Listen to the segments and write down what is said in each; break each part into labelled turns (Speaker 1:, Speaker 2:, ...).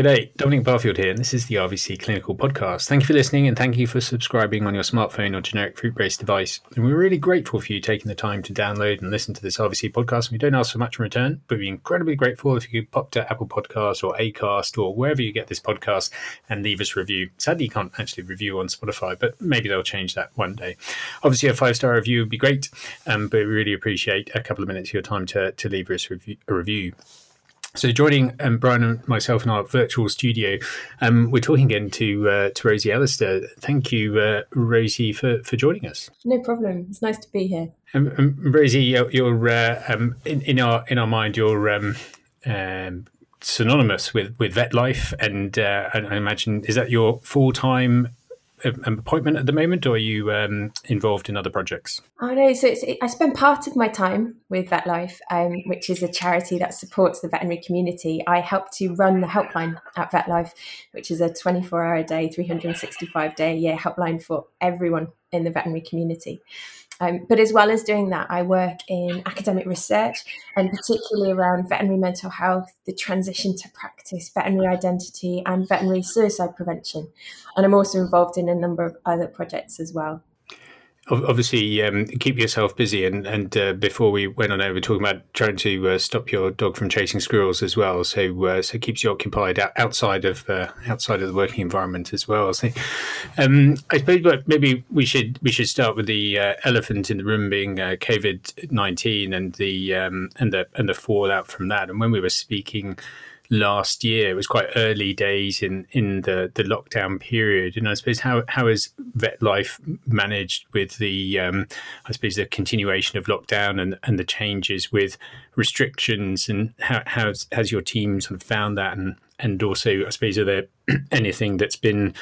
Speaker 1: G'day, Dominic Barfield here, and this is the RVC Clinical Podcast. Thank you for listening and thank you for subscribing on your smartphone or generic fruit based device. And we're really grateful for you taking the time to download and listen to this RVC podcast. We don't ask for much in return, but we'd be incredibly grateful if you could pop to Apple Podcasts or Acast or wherever you get this podcast and leave us a review. Sadly, you can't actually review on Spotify, but maybe they'll change that one day. Obviously, a five star review would be great, um, but we really appreciate a couple of minutes of your time to, to leave us review, a review. So, joining um, Brian and myself in our virtual studio, um, we're talking again to uh, to Rosie Allister. Thank you, uh, Rosie, for, for joining us.
Speaker 2: No problem. It's nice to be here.
Speaker 1: Um, um Rosie, you're, you're uh, um, in, in, our in our mind, you're um, synonymous with with VetLife, and, uh, and I imagine is that your full time an appointment at the moment, or are you um, involved in other projects?
Speaker 2: Oh no, so it, I spend part of my time with VetLife, um, which is a charity that supports the veterinary community. I help to run the helpline at VetLife, which is a 24-hour a day, 365 day a year helpline for everyone in the veterinary community. Um, but as well as doing that, I work in academic research and particularly around veterinary mental health, the transition to practice, veterinary identity, and veterinary suicide prevention. And I'm also involved in a number of other projects as well
Speaker 1: obviously um, keep yourself busy and, and uh, before we went on over talking about trying to uh, stop your dog from chasing squirrels as well. So uh, so it keeps you occupied outside of uh, outside of the working environment as well so um, I suppose maybe we should we should start with the uh, elephant in the room being uh, COVID-19 and the um, and the and the fallout from that. And when we were speaking last year. It was quite early days in in the the lockdown period, and I suppose how how has VetLife managed with the um, I suppose the continuation of lockdown and and the changes with restrictions, and how has has your team sort of found that, and and also I suppose are there anything that's been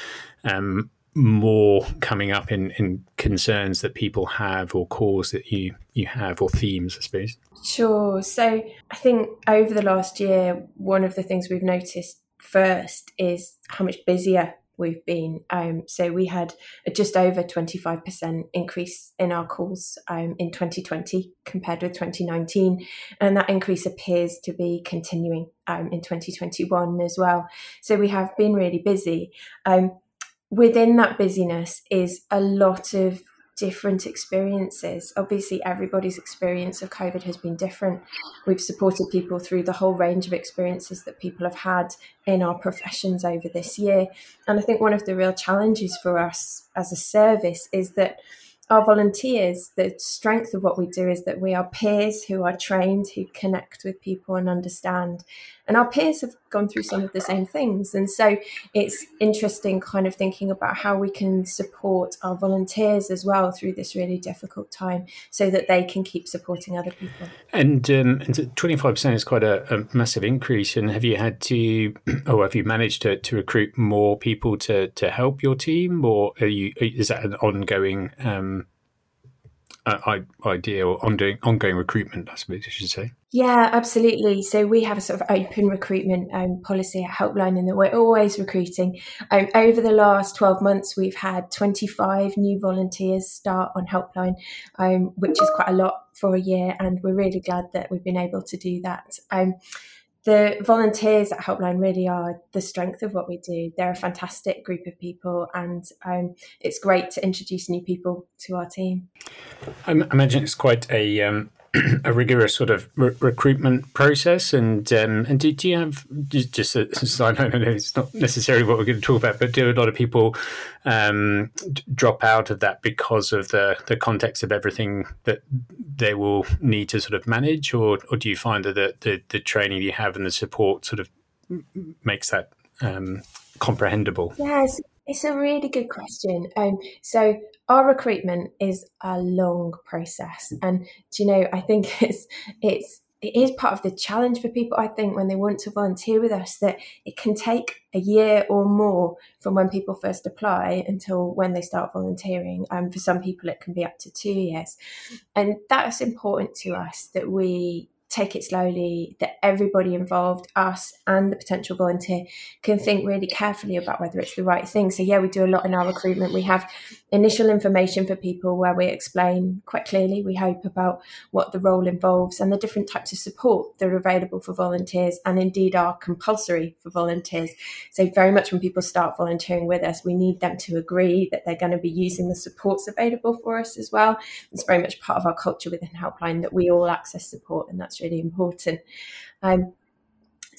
Speaker 1: um, more coming up in, in concerns that people have or calls that you you have or themes i suppose?
Speaker 2: Sure. So i think over the last year one of the things we've noticed first is how much busier we've been. Um, so we had just over 25% increase in our calls um, in 2020 compared with 2019 and that increase appears to be continuing um, in 2021 as well. So we have been really busy. Um, within that busyness is a lot of different experiences. Obviously, everybody's experience of COVID has been different. We've supported people through the whole range of experiences that people have had in our professions over this year. And I think one of the real challenges for us as a service is that our volunteers, the strength of what we do is that we are peers who are trained, who connect with people and understand. And our peers have gone through some of the same things. And so it's interesting kind of thinking about how we can support our volunteers as well through this really difficult time so that they can keep supporting other people.
Speaker 1: And, um, and 25% is quite a, a, massive increase. And have you had to, or have you managed to, to recruit more people to, to help your team? Or are you, is that an ongoing um, uh, idea or ongoing, ongoing recruitment, I suppose I should say.
Speaker 2: Yeah, absolutely. So we have a sort of open recruitment um, policy at Helpline, and that we're always recruiting. Um, over the last twelve months, we've had twenty five new volunteers start on Helpline, um, which is quite a lot for a year, and we're really glad that we've been able to do that. The volunteers at Helpline really are the strength of what we do. They're a fantastic group of people, and um, it's great to introduce new people to our team.
Speaker 1: I imagine it's quite a um, a rigorous sort of re- recruitment process. And um, and do, do you have just, just a, I know it's not necessarily what we're going to talk about, but do a lot of people um, drop out of that because of the the context of everything that they will need to sort of manage, or or do you find that the the, the training you have and the support sort of makes that um, comprehensible?
Speaker 2: Yes, it's a really good question. Um, so our recruitment is a long process, and do you know? I think it's it's it is part of the challenge for people. I think when they want to volunteer with us, that it can take a year or more from when people first apply until when they start volunteering. And um, for some people, it can be up to two years, and that's important to us that we take it slowly, that everybody involved, us and the potential volunteer, can think really carefully about whether it's the right thing. So, yeah, we do a lot in our recruitment. We have initial information for people where we explain quite clearly, we hope, about what the role involves and the different types of support that are available for volunteers and indeed are compulsory for volunteers. So, very much when people start volunteering with us, we need them to agree that they're going to be using the supports available for us as well. It's very much part of our culture within Helpline that we all access support, and that's really important. Um,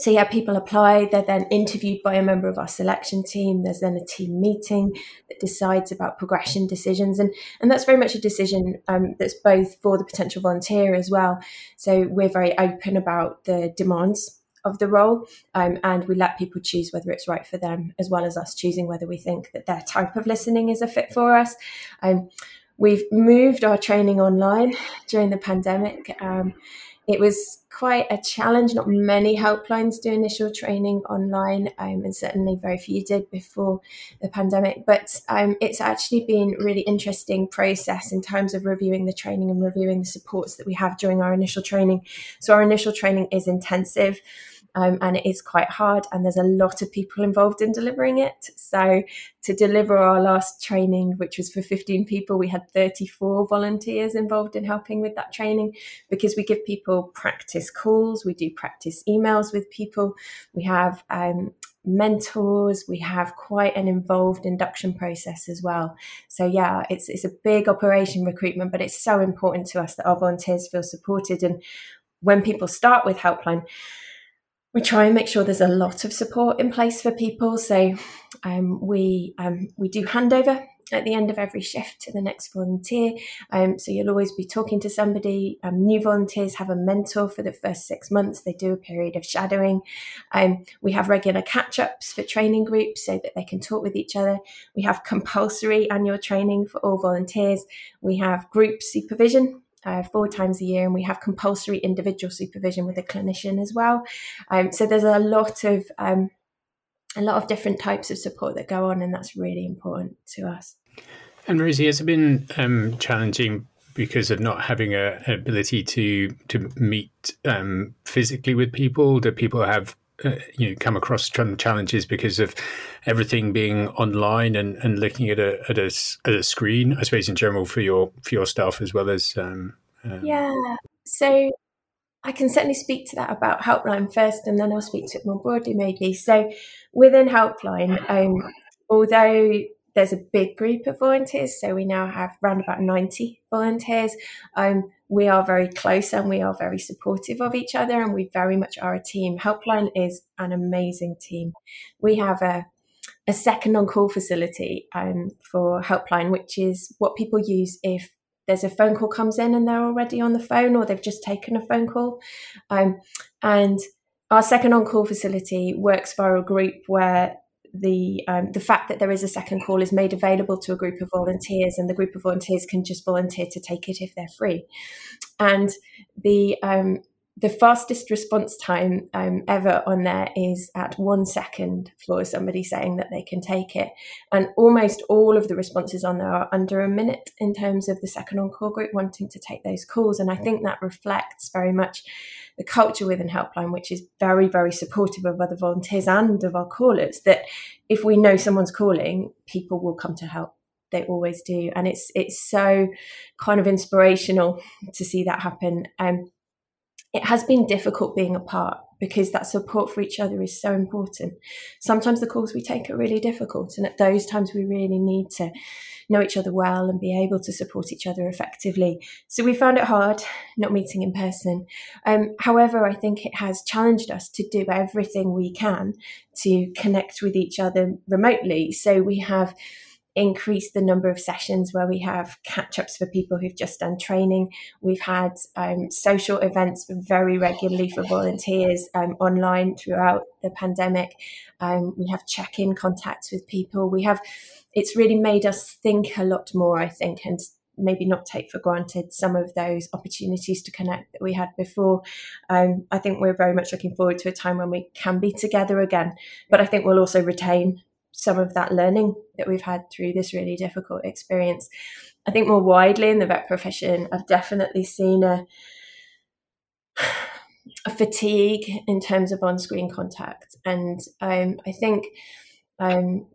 Speaker 2: so yeah, people apply. They're then interviewed by a member of our selection team. There's then a team meeting that decides about progression decisions, and and that's very much a decision um, that's both for the potential volunteer as well. So we're very open about the demands of the role, um, and we let people choose whether it's right for them, as well as us choosing whether we think that their type of listening is a fit for us. Um, we've moved our training online during the pandemic. Um, it was quite a challenge. Not many helplines do initial training online, um, and certainly very few did before the pandemic. But um, it's actually been really interesting process in terms of reviewing the training and reviewing the supports that we have during our initial training. So our initial training is intensive um, and it is quite hard and there's a lot of people involved in delivering it. So to deliver our last training which was for 15 people we had 34 volunteers involved in helping with that training. Because we give people practice calls we do practice emails with people we have um, mentors we have quite an involved induction process as well. So yeah it's it's a big operation recruitment but it's so important to us that our volunteers feel supported. And when people start with helpline we try and make sure there's a lot of support in place for people. So um, we um, we do handover at the end of every shift to the next volunteer. Um, so you'll always be talking to somebody. Um, new volunteers have a mentor for the first six months. They do a period of shadowing. Um, we have regular catch ups for training groups so that they can talk with each other. We have compulsory annual training for all volunteers. We have group supervision uh, four times a year, and we have compulsory individual supervision with a clinician as well. Um, so there's a lot of um, a lot of different types of support that go on, and that's really important to us.
Speaker 1: And Rosie, has it been um, challenging because of not having a, ability to to meet um, physically with people? Do people have uh, you know come across challenges because of everything being online and, and looking at a, at a at a screen I suppose in general for your for your staff as well as um,
Speaker 2: um, yeah. So I can certainly speak to that about helpline first and then I'll speak to it more broadly maybe. So within helpline um, although there's a big group of volunteers so we now have around about 90 volunteers um, we are very close and we are very supportive of each other and we very much are a team. Helpline is an amazing team. We have a, a second on call facility um, for Helpline, which is what people use if there's a phone call comes in and they're already on the phone or they've just taken a phone call. Um, and our second on call facility works for a group where the um, the fact that there is a second call is made available to a group of volunteers, and the group of volunteers can just volunteer to take it if they're free. And the um, the fastest response time um, ever on there is at one second for somebody saying that they can take it. And almost all of the responses on there are under a minute in terms of the second on call group wanting to take those calls. And I think that reflects very much the culture within Helpline, which is very, very supportive of other volunteers and of our callers, that if we know someone's calling, people will come to help. They always do. And it's it's so kind of inspirational to see that happen. Um, it has been difficult being apart because that support for each other is so important. Sometimes the calls we take are really difficult, and at those times we really need to know each other well and be able to support each other effectively. So we found it hard not meeting in person. Um, however, I think it has challenged us to do everything we can to connect with each other remotely. So we have increased the number of sessions where we have catch ups for people who've just done training. We've had um, social events very regularly for volunteers um, online throughout the pandemic. Um, we have check in contacts with people. We have, it's really made us think a lot more, I think, and maybe not take for granted some of those opportunities to connect that we had before. Um, I think we're very much looking forward to a time when we can be together again, but I think we'll also retain some of that learning that we've had through this really difficult experience. I think more widely in the vet profession, I've definitely seen a a fatigue in terms of on-screen contact, and um, I think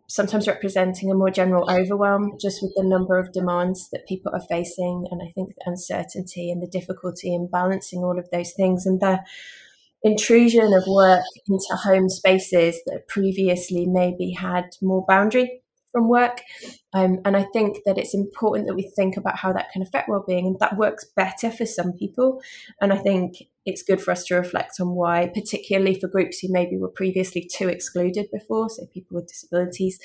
Speaker 2: sometimes representing a more general overwhelm just with the number of demands that people are facing, and I think the uncertainty and the difficulty in balancing all of those things, and the intrusion of work into home spaces that previously maybe had more boundary from work. Um, and I think that it's important that we think about how that can affect well-being, and that works better for some people. And I think it's good for us to reflect on why, particularly for groups who maybe were previously too excluded before, so people with disabilities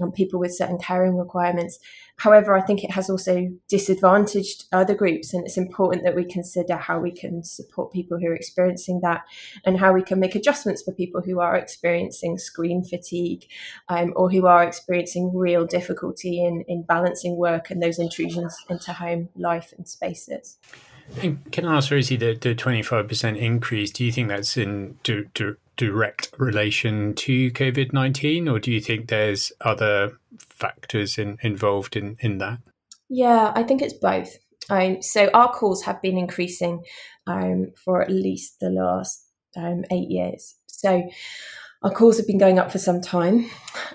Speaker 2: and people with certain caring requirements. However, I think it has also disadvantaged other groups, and it's important that we consider how we can support people who are experiencing that and how we can make adjustments for people who are experiencing screen fatigue um, or who are experiencing real difficulty in, in balancing work and those intrusions into home life and spaces.
Speaker 1: And can I ask, Rosie, the, the 25% increase, do you think that's in di- di- direct relation to COVID 19, or do you think there's other factors in, involved in, in that?
Speaker 2: Yeah, I think it's both. Um, so our calls have been increasing um, for at least the last um, eight years. So our calls have been going up for some time.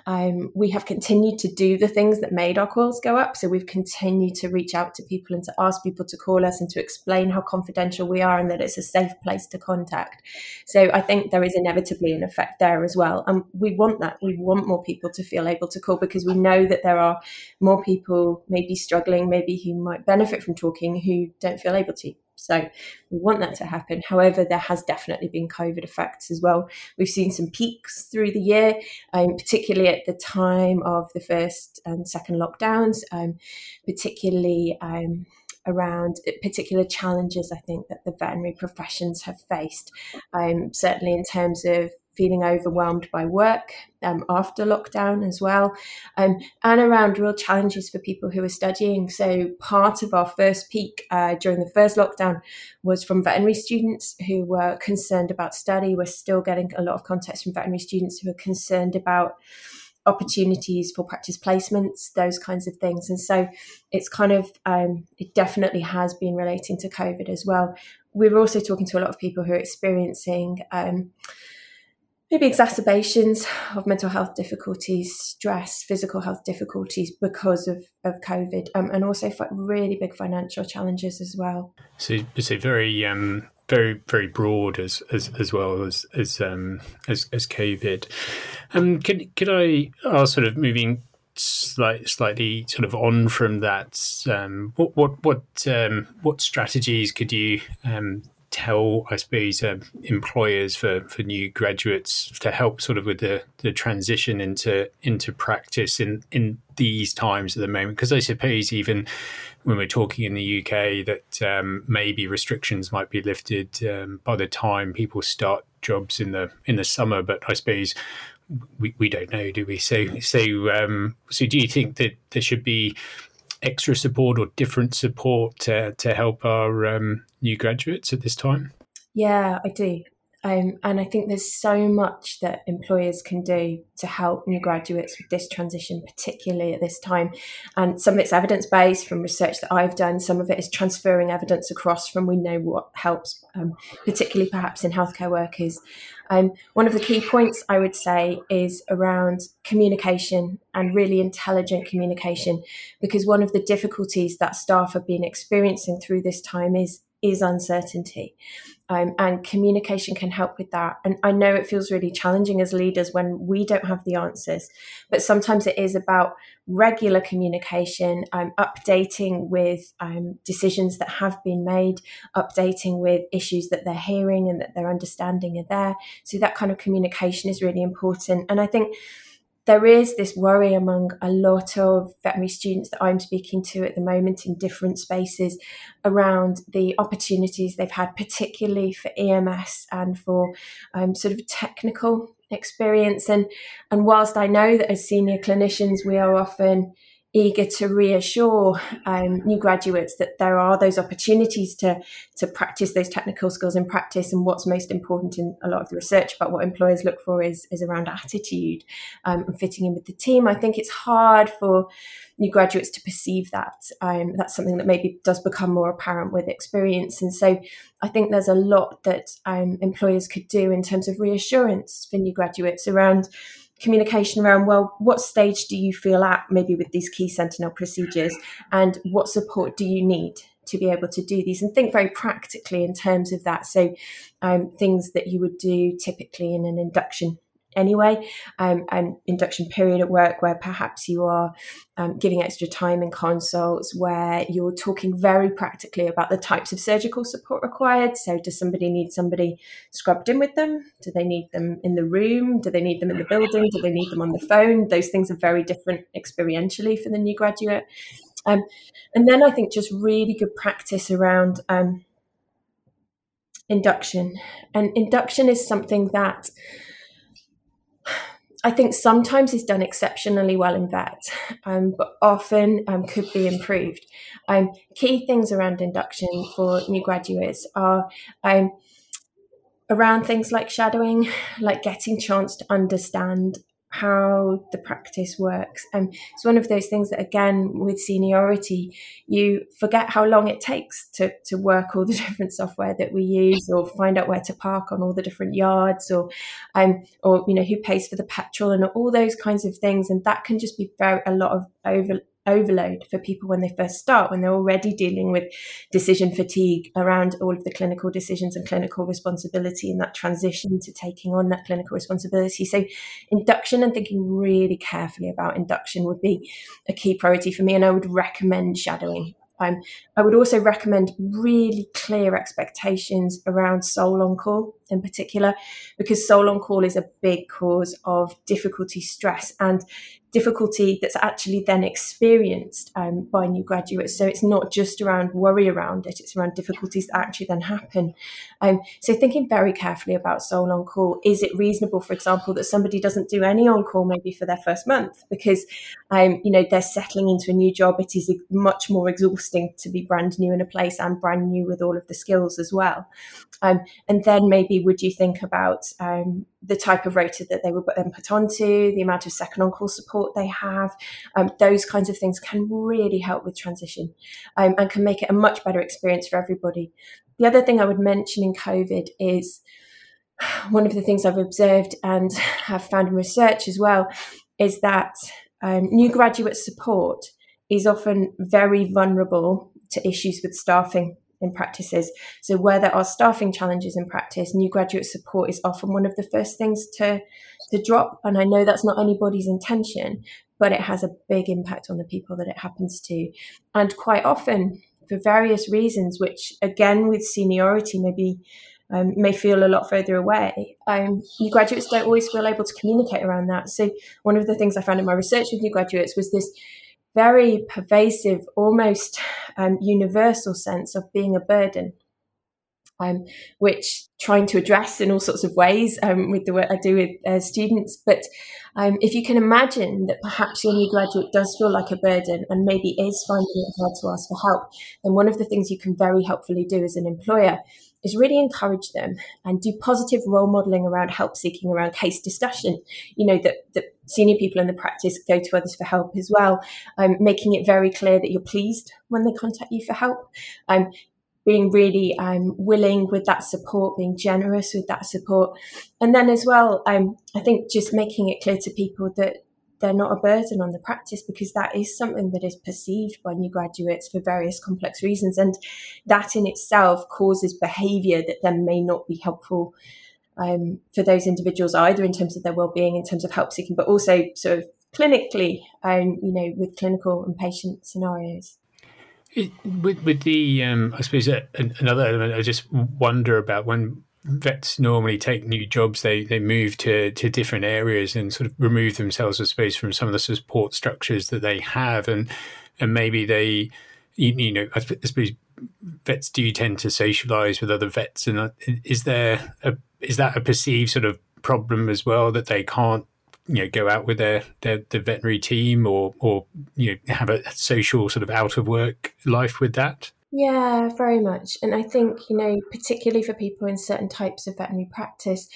Speaker 2: Um, we have continued to do the things that made our calls go up. So we've continued to reach out to people and to ask people to call us and to explain how confidential we are and that it's a safe place to contact. So I think there is inevitably an effect there as well. And we want that. We want more people to feel able to call because we know that there are more people maybe struggling, maybe who might benefit from talking who don't feel able to. So we want that to happen. However, there has definitely been COVID effects as well. We've seen some peaks through the year, um, particularly at the time of the first and second lockdowns, um, particularly. Um, around particular challenges I think that the veterinary professions have faced, um, certainly in terms of feeling overwhelmed by work um, after lockdown as well, um, and around real challenges for people who are studying. So, part of our first peak uh, during the first lockdown was from veterinary students who were concerned about study. We're still getting a lot of contacts from veterinary students who are concerned about opportunities for practice placements, those kinds of things. And so it's kind of, um, it definitely has been relating to COVID as well. We're also talking to a lot of people who are experiencing um, maybe exacerbations of mental health difficulties, stress, physical health difficulties because of, of COVID, um, and also really big financial challenges as well.
Speaker 1: So, so very, um, very, very broad as as, as well as as um, as, as COVID. Um, could could I ask, sort of moving slight, slightly sort of on from that, um, what what what um, what strategies could you um, tell, I suppose, um, employers for, for new graduates to help sort of with the, the transition into into practice in, in these times at the moment? Because I suppose even when we're talking in the UK that um, maybe restrictions might be lifted um, by the time people start jobs in the in the summer, but I suppose we, we don't know, do we? So so um, so do you think that there should be extra support or different support to, to help our um, new graduates at this time?
Speaker 2: Yeah, I do. Um, and I think there's so much that employers can do to help new graduates with this transition, particularly at this time. And some of it's evidence based from research that I've done, some of it is transferring evidence across from we know what helps, um, particularly perhaps in healthcare workers. Um, one of the key points I would say is around communication and really intelligent communication, because one of the difficulties that staff have been experiencing through this time is is uncertainty. Um, and communication can help with that. And I know it feels really challenging as leaders when we don't have the answers, but sometimes it is about regular communication, um, updating with um, decisions that have been made, updating with issues that they're hearing and that they're understanding are there. So that kind of communication is really important. And I think there is this worry among a lot of veterinary students that I'm speaking to at the moment in different spaces around the opportunities they've had, particularly for EMS and for um, sort of technical experience. And and whilst I know that as senior clinicians we are often eager to reassure um, new graduates that there are those opportunities to to practice those technical skills in practice. And what's most important in a lot of the research about what employers look for is is around attitude um, and fitting in with the team. I think it's hard for new graduates to perceive that. Um, that's something that maybe does become more apparent with experience. And so I think there's a lot that um, employers could do in terms of reassurance for new graduates around communication around well what stage do you feel at maybe with these key sentinel procedures? And what support do you need to be able to do these? And think very practically in terms of that. So um, things that you would do typically in an induction anyway, um, an induction period at work where perhaps you are um, giving extra time in consults, where you're talking very practically about the types of surgical support required. So, does somebody need somebody scrubbed in with them? Do they need them in the room? Do they need them in the building? Do they need them on the phone? Those things are very different experientially for the new graduate. Um, and then I think just really good practice around um, induction. And induction is something that I think sometimes is done exceptionally well in vet, um, but often um, could be improved. Um, key things around induction for new graduates are um, around things like shadowing, like getting chance to understand how the practice works. And um, it's one of those things that, again, with seniority, you forget how long it takes to, to work all the different software that we use, or find out where to park on all the different yards, or um, or you know who pays for the petrol, and all those kinds of things. And that can just be very a lot of over overload for people when they first start, when they're already dealing with decision fatigue around all of the clinical decisions and clinical responsibility and that transition to taking on that clinical responsibility. So, induction and thinking really carefully about induction would be a key priority for me. And I would recommend shadowing um, I would also recommend really clear expectations around sole on call in particular, because sole on call is a big cause of difficulty, stress, and difficulty that's actually then experienced um, by new graduates. So it's not just around worry around it, it's around difficulties that actually then happen. Um, so thinking very carefully about sole on call. Is it reasonable, for example, that somebody doesn't do any on call maybe for their first month because, um, you know, they're settling into a new job. It is much more exhausting to be brand new in a place and brand new with all of the skills as well. Um, and then maybe would you think about um, the type of rota that they would then put onto, the amount of second on call support they have. Um, those kinds of things can really help with transition um, and can make it a much better experience for everybody. The other thing I would mention in COVID is one of the things I've observed and have found in research as well is that um, new graduate support is often very vulnerable to issues with staffing in practices. So where there are staffing challenges in practice, new graduate support is often one of the first things to to drop. And I know that's not anybody's intention, but it has a big impact on the people that it happens to. And quite often, for various reasons, which again with seniority maybe um, may feel a lot further away. Um, new graduates don't always feel able to communicate around that. So one of the things I found in my research with new graduates was this very pervasive, almost um, universal sense of being a burden, um, which trying to address in all sorts of ways um, with the work I do with uh, students. But um, if you can imagine that perhaps your new graduate does feel like a burden and maybe is finding it hard to ask for help, then one of the things you can very helpfully do as an employer is really encourage them and do positive role modeling around help seeking around case discussion. You know that, that senior people in the practice go to others for help as well. Um, making it very clear that you're pleased when they contact you for help. Um, being really um, willing with that support being generous with that support and then as well um, i think just making it clear to people that they're not a burden on the practice because that is something that is perceived by new graduates for various complex reasons. And that in itself causes behavior that then may not be helpful um, for those individuals, either in terms of their well-being, in terms of help seeking, but also sort of clinically, um, you know, with clinical and patient scenarios.
Speaker 1: It, with, with the, um, I suppose uh, another element, I just wonder about when vets normally take new jobs, they they move to to different areas and sort of remove themselves, I suppose, from some of the support structures that they have, and and maybe they, you, you know, I suppose vets do tend to socialize with other vets, and uh, is there a is that a perceived sort of problem as well that they can't you know go out with their their, their veterinary team or or you know have a social sort of out of work life with that?
Speaker 2: Yeah, very much. And I think, you know, particularly for people in certain types of veterinary practice,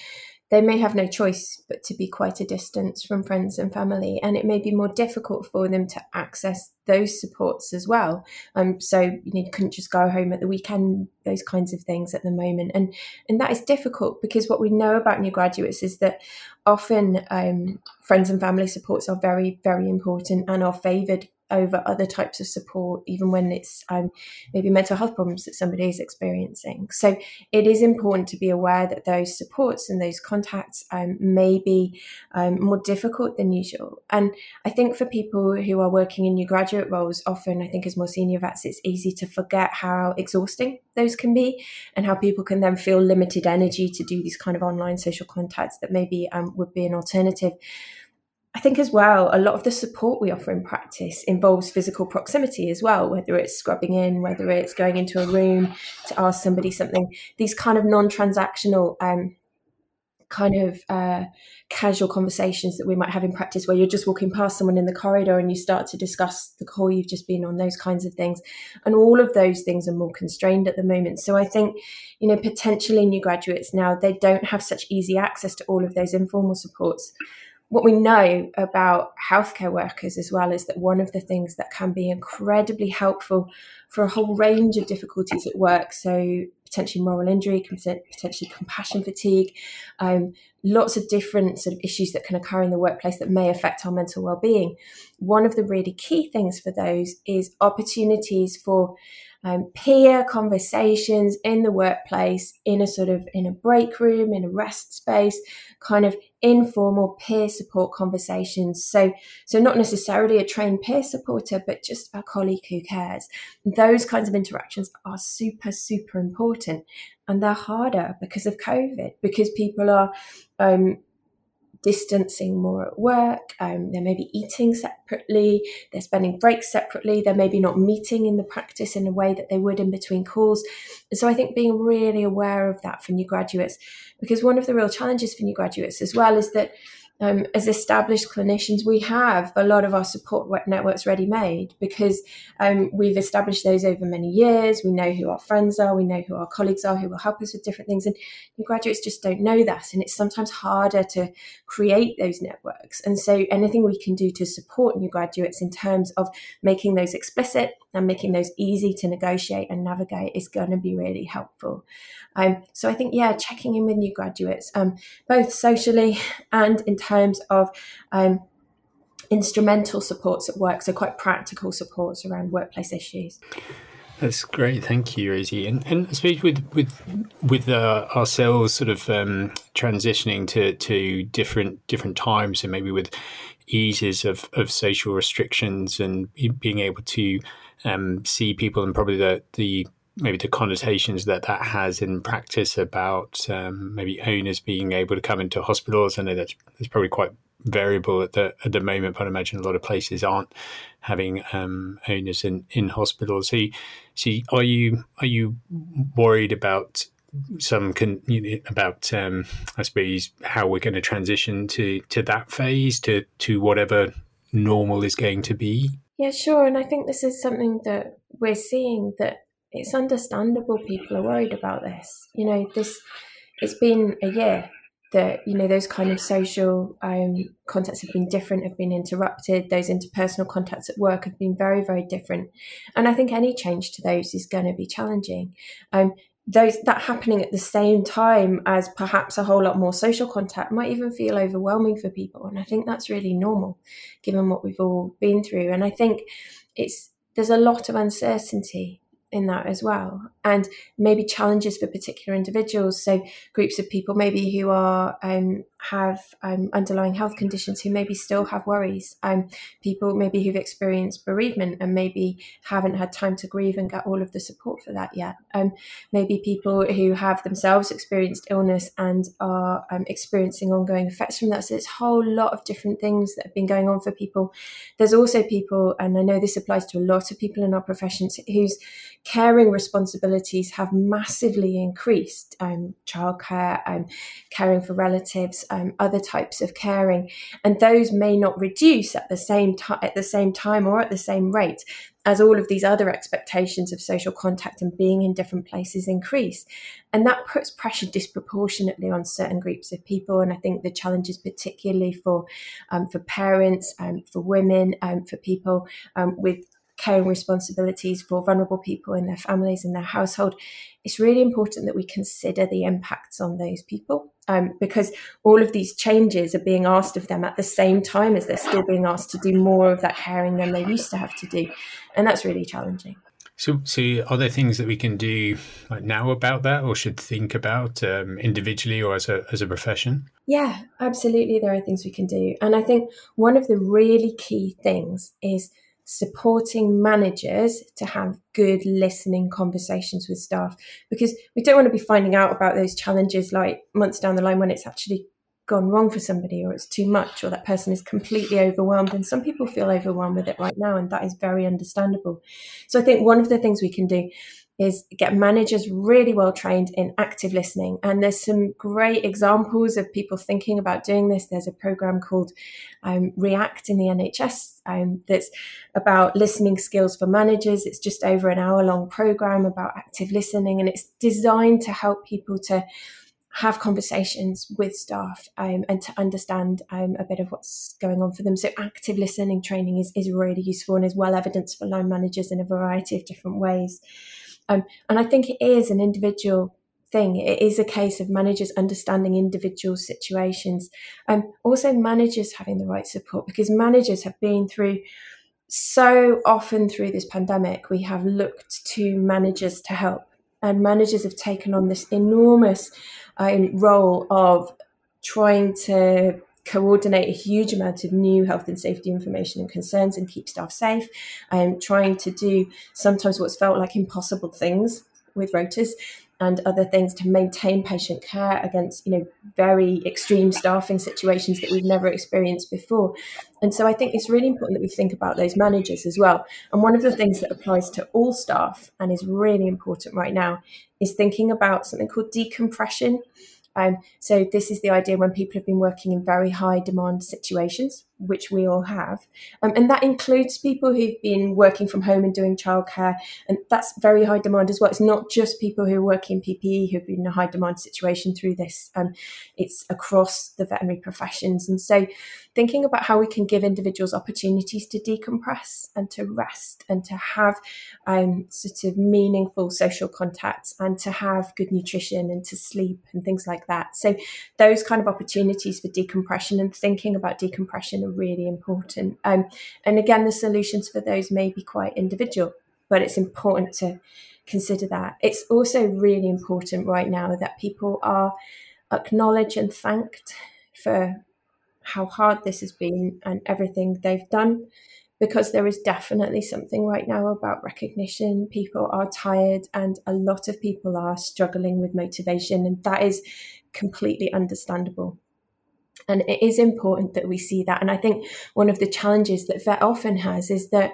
Speaker 2: they may have no choice but to be quite a distance from friends and family, and it may be more difficult for them to access those supports as well. Um, so you, know, you couldn't just go home at the weekend, those kinds of things at the moment, and and that is difficult because what we know about new graduates is that often um, friends and family supports are very very important and are favoured over other types of support, even when it's um, maybe mental health problems that somebody is experiencing. So it is important to be aware that those supports and those contacts um, may be um, more difficult than usual. And I think for people who are working in new graduate roles, often I think as more senior vets, it's easy to forget how exhausting those can be and how people can then feel limited energy to do these kind of online social contacts that maybe um, would be an alternative. I think as well, a lot of the support we offer in practice involves physical proximity as well, whether it's scrubbing in, whether it's going into a room to ask somebody something. These kind of non transactional, um, kind of uh, casual conversations that we might have in practice where you're just walking past someone in the corridor and you start to discuss the call you've just been on, those kinds of things. And all of those things are more constrained at the moment. So I think, you know, potentially new graduates now, they don't have such easy access to all of those informal supports what we know about healthcare workers as well is that one of the things that can be incredibly helpful for a whole range of difficulties at work, so potentially moral injury, potentially compassion fatigue, um, lots of different sort of issues that can occur in the workplace that may affect our mental well-being. One of the really key things for those is opportunities for um, peer conversations in the workplace, in a sort of in a break room, in a rest space, kind of informal peer support conversations. So, so not necessarily a trained peer supporter, but just a colleague who cares. Those kinds of interactions are super, super important, and they're harder because of COVID, because people are um, distancing more at work. Um, they may be eating separately. They're spending breaks separately. They're maybe not meeting in the practice in a way that they would in between calls. And so I think being really aware of that for new graduates, because one of the real challenges for new graduates as well is that um, as established clinicians, we have a lot of our support networks ready made because um, we've established those over many years. We know who our friends are, we know who our colleagues are, who will help us with different things. And new graduates just don't know that. And it's sometimes harder to create those networks. And so anything we can do to support new graduates in terms of making those explicit and making those easy to negotiate and navigate is going to be really helpful. Um, so I think, yeah, checking in with new graduates, um, both socially and in terms of um, instrumental supports at work, so quite practical supports around workplace issues.
Speaker 1: That's great, thank you, Rosie. And, and I suppose with with with uh, ourselves sort of um, transitioning to, to different different times, and maybe with eases of, of social restrictions and being able to um, see people and probably the the maybe the connotations that that has in practice about um, maybe owners being able to come into hospitals. I know that's, that's probably quite variable at the at the moment, but I imagine a lot of places aren't having um, owners in, in hospitals. So, so are you are you worried about some con, you know, about um, I suppose how we're going to transition to to that phase to to whatever normal is going to be?
Speaker 2: Yeah, sure. And I think this is something that we're seeing that it's understandable people are worried about this. You know, this it's been a year that you know those kind of social um, contacts have been different, have been interrupted. Those interpersonal contacts at work have been very, very different, and I think any change to those is going to be challenging. Um, those that happening at the same time as perhaps a whole lot more social contact might even feel overwhelming for people, and I think that's really normal, given what we've all been through. And I think it's there's a lot of uncertainty in that as well and maybe challenges for particular individuals so groups of people maybe who are um, have um, underlying health conditions who maybe still have worries um, people maybe who've experienced bereavement and maybe haven't had time to grieve and get all of the support for that yet um, maybe people who have themselves experienced illness and are um, experiencing ongoing effects from that so it's a whole lot of different things that have been going on for people there's also people and i know this applies to a lot of people in our professions whose caring responsibilities have massively increased. Um, childcare, um, caring for relatives, um, other types of caring, and those may not reduce at the same time at the same time or at the same rate as all of these other expectations of social contact and being in different places increase. And that puts pressure disproportionately on certain groups of people. And I think the challenges, particularly for um, for parents, um, for women, um, for people um, with caring responsibilities for vulnerable people in their families and their household, it's really important that we consider the impacts on those people um, because all of these changes are being asked of them at the same time as they're still being asked to do more of that caring than they used to have to do. And that's really challenging.
Speaker 1: So, so are there things that we can do like now about that, or should think about um, individually or as a as a profession?
Speaker 2: Yeah, absolutely. There are things we can do, and I think one of the really key things is supporting managers to have good listening conversations with staff. Because we don't want to be finding out about those challenges like months down the line when it's actually gone wrong for somebody or it's too much or that person is completely overwhelmed. And some people feel overwhelmed with it right now and that is very understandable. So i think one of the things we can do is get managers really well trained in active listening. And there's some great examples of people thinking about doing this. There's a program called um, React in the NHS um, that's about listening skills for managers. It's just over an hour long program about active listening, and it's designed to help people to have conversations with staff um, and to understand um, a bit of what's going on for them. So, active listening training is, is really useful and is well evidenced for line managers in a variety of different ways. Um, and I think it is an individual thing. It is a case of managers understanding individual situations. Um, also, managers having the right support because managers have been through so often through this pandemic, we have looked to managers to help. And managers have taken on this enormous um, role of trying to coordinate a huge amount of new health and safety information and concerns and keep staff safe. I'm trying to do sometimes what's felt like impossible things with rotas and other things to maintain patient care against you know very extreme staffing situations that we've never experienced before. And so i think it's really important that we think about those managers as well. And one of the things that applies to all staff and is really important right now is thinking about something called decompression um, so this is the idea when people have been working in very high demand situations, which we all have, um, and that includes people who've been working from home and doing childcare, and that's very high demand as well. It's not just people who are working in PPE who've been in a high demand situation through this. Um, it's across the veterinary professions, and so thinking about how we can give individuals opportunities to decompress and to rest and to have um, sort of meaningful social contacts and to have good nutrition and to sleep and things like that. So those kind of opportunities for decompression and thinking about decompression are really important. Um, and again, the solutions for those may be quite individual, but it's important to consider that. It's also really important right now that people are acknowledged and thanked for how hard this has been and everything they've done because there is definitely something right now about recognition. People are tired, and a lot of people are struggling with motivation, and that is completely understandable. And it is important that we see that. And I think one of the challenges that vet often has is that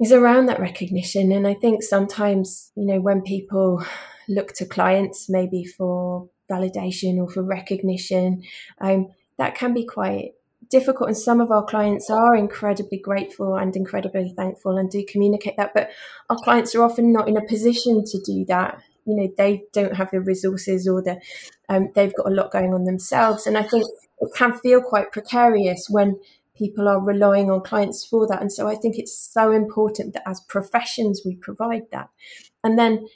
Speaker 2: is around that recognition. And I think sometimes, you know, when people look to clients maybe for validation or for recognition, um, that can be quite difficult and some of our clients are incredibly grateful and incredibly thankful and do communicate that but our clients are often not in a position to do that you know they don't have the resources or the um, they've got a lot going on themselves. And i think it can feel quite precarious when people are relying on clients for that. And so i think it's so important that as professions we provide that. And then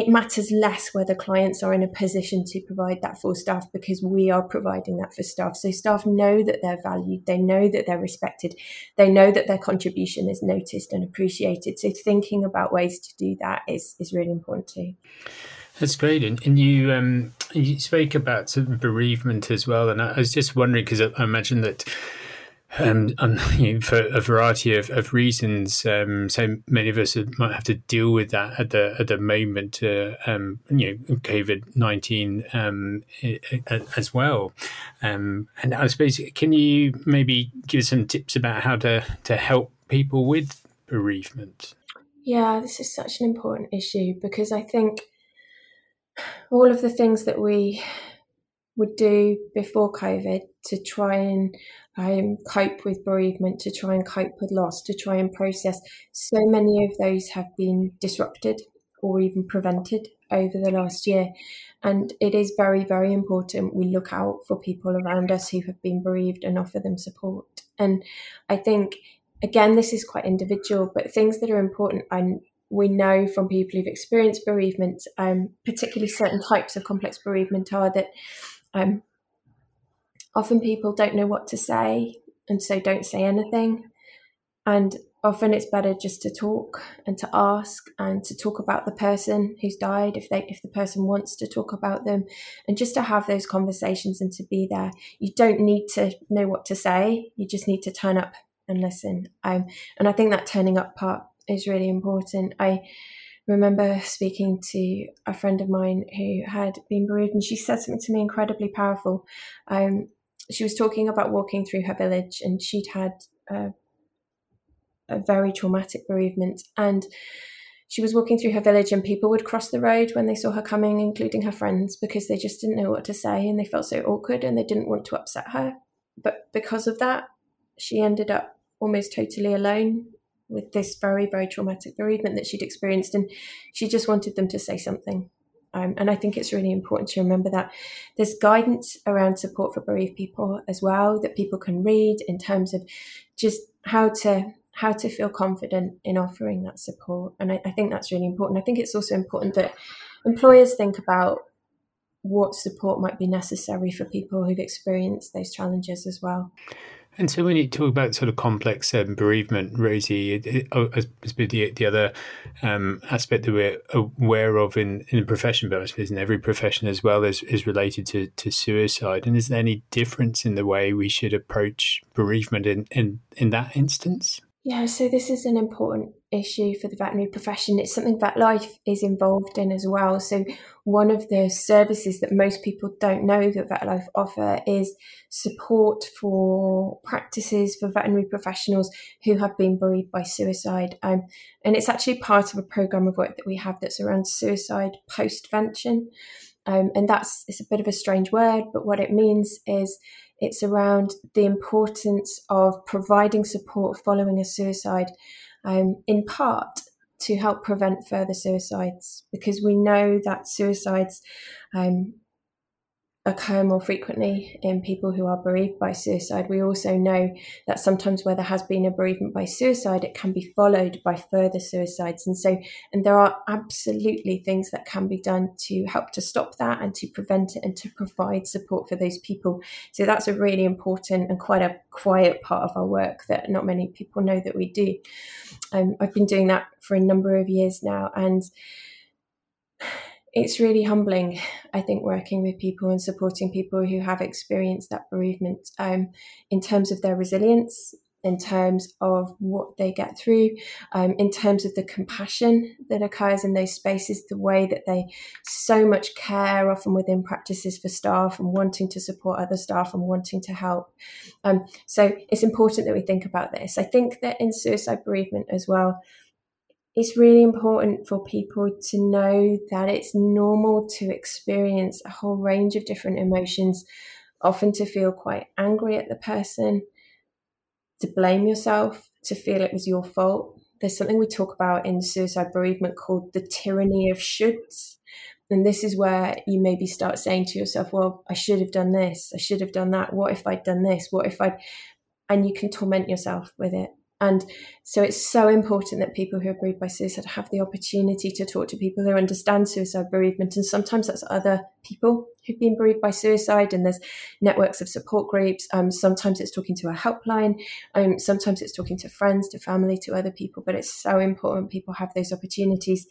Speaker 2: it matters less whether clients are in a position to provide that for staff because we are providing that for staff. So staff know that they're valued, they know that they're respected, they know that their contribution is noticed and appreciated. So thinking about ways to do that is is really important too.
Speaker 1: That's great, and, and you um, you spoke about bereavement as well, and I, was just wondering because I, I imagine that um, and, you know, for a variety of, of reasons. Um, so many of us might have to deal with that at the at the moment. Uh, um, you know, COVID nineteen um, as well. Um, and I suppose, can you maybe give some tips about how to to help people with bereavement?
Speaker 2: Yeah, this is such an important issue because I think all of the things that we would do before COVID to try and um, cope with bereavement, to try and cope with loss, to try and process, so many of those have been disrupted or even prevented over the last year. And it is very, very important we look out for people around us who have been bereaved and offer them support. And I think, again, this is quite individual, but things that are important and we know from people who've experienced bereavement, um, particularly certain types of complex bereavement, are that um, often people don't know what to say and so don't say anything. And often it's better just to talk and to ask and to talk about the person who's died if they if the person wants to talk about them and just to have those conversations and to be there. You don't need to know what to say. You just need to turn up and listen. Um, and i think that turning up part is really important. I remember speaking to a friend of mine who had been bereaved and she said something to me incredibly powerful um, she was talking about walking through her village and she'd had uh, a very traumatic bereavement. And she was walking through her village, and people would cross the road when they saw her coming, including her friends, because they just didn't know what to say and they felt so awkward and they didn't want to upset her. But because of that, she ended up almost totally alone with this very, very traumatic bereavement that she'd experienced. And she just wanted them to say something. Um, and I think it's really important to remember that there's guidance around support for bereaved people as well that people can read in terms of just how to how to feel confident in offering that support. And I, I think that's really important. I think it's also important that employers think about what support might be necessary for people who've experienced those challenges as well.
Speaker 1: And so, when you talk about sort of complex um, bereavement, Rosie, it, it, oh, the, the other um, aspect that we're aware of in, in the profession, but I suppose in every profession as well, is, is related to, to suicide. And is there any difference in the way we should approach bereavement in, in, in that instance?
Speaker 2: Yeah, so this is an important issue for the veterinary profession. It's something VetLife is involved in as well. So one of the services that most people don't know that VetLife offer is support for practices for veterinary professionals who have been bereaved by suicide. Um, and it's actually part of a program of work that we have that's around suicide postvention. Um, and that's it's a bit of a strange word, but what it means is it's around the importance of providing support following a suicide, um, in part to help prevent further suicides, because we know that suicides um, occur more frequently in people who are bereaved by suicide. We also know that sometimes where there has been a bereavement by suicide, it can be followed by further suicides. And so, and there are absolutely things that can be done to help to stop that and to prevent it and to provide support for those people. So that's a really important and quite a quiet part of our work that not many people know that we do. Um, I've been doing that for a number of years now. And it's really humbling, I think, working with people and supporting people who have experienced that bereavement um, in terms of their resilience, in terms of what they get through, um, in terms of the compassion that occurs in those spaces, the way that they so much care, often within practices for staff and wanting to support other staff and wanting to help. Um, so it's important that we think about this. I think that in suicide bereavement as well, it's really important for people to know that it's normal to experience a whole range of different emotions, often to feel quite angry at the person, to blame yourself, to feel it was your fault. There's something we talk about in suicide bereavement called the tyranny of shoulds. And this is where you maybe start saying to yourself, well, I should have done this. I should have done that. What if I'd done this? What if I'd, and you can torment yourself with it. And so it's so important that people who are bereaved by suicide have the opportunity to talk to people who understand suicide bereavement. And sometimes that's other people who've been bereaved by suicide, and there's networks of support groups. Um, sometimes it's talking to a helpline. Um, sometimes it's talking to friends, to family, to other people. But it's so important people have those opportunities.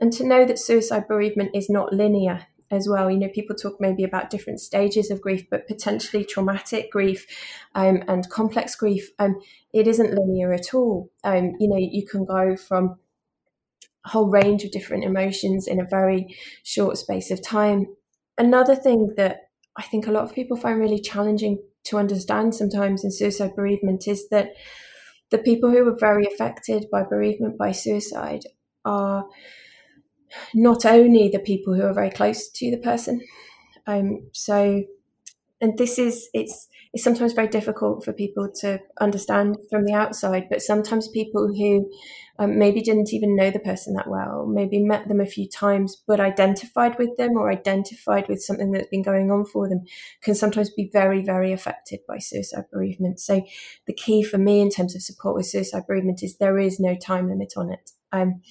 Speaker 2: And to know that suicide bereavement is not linear as well. You know, people talk maybe about different stages of grief, but potentially traumatic grief um, and complex grief, um, it isn't linear at all. Um, you know, you can go from a whole range of different emotions in a very short space of time. Another thing that I think a lot of people find really challenging to understand sometimes in suicide bereavement is that the people who are very affected by bereavement, by suicide, are not only the people who are very close to the person. Um, so, and this is it's it's sometimes very difficult for people to understand from the outside, but sometimes people who um, maybe didn't even know the person that well, maybe met them a few times, but identified with them or identified with something that's been going on for them can sometimes be very, very affected by suicide bereavement. So, the key for me in terms of support with suicide bereavement is there is no time limit on it. Um,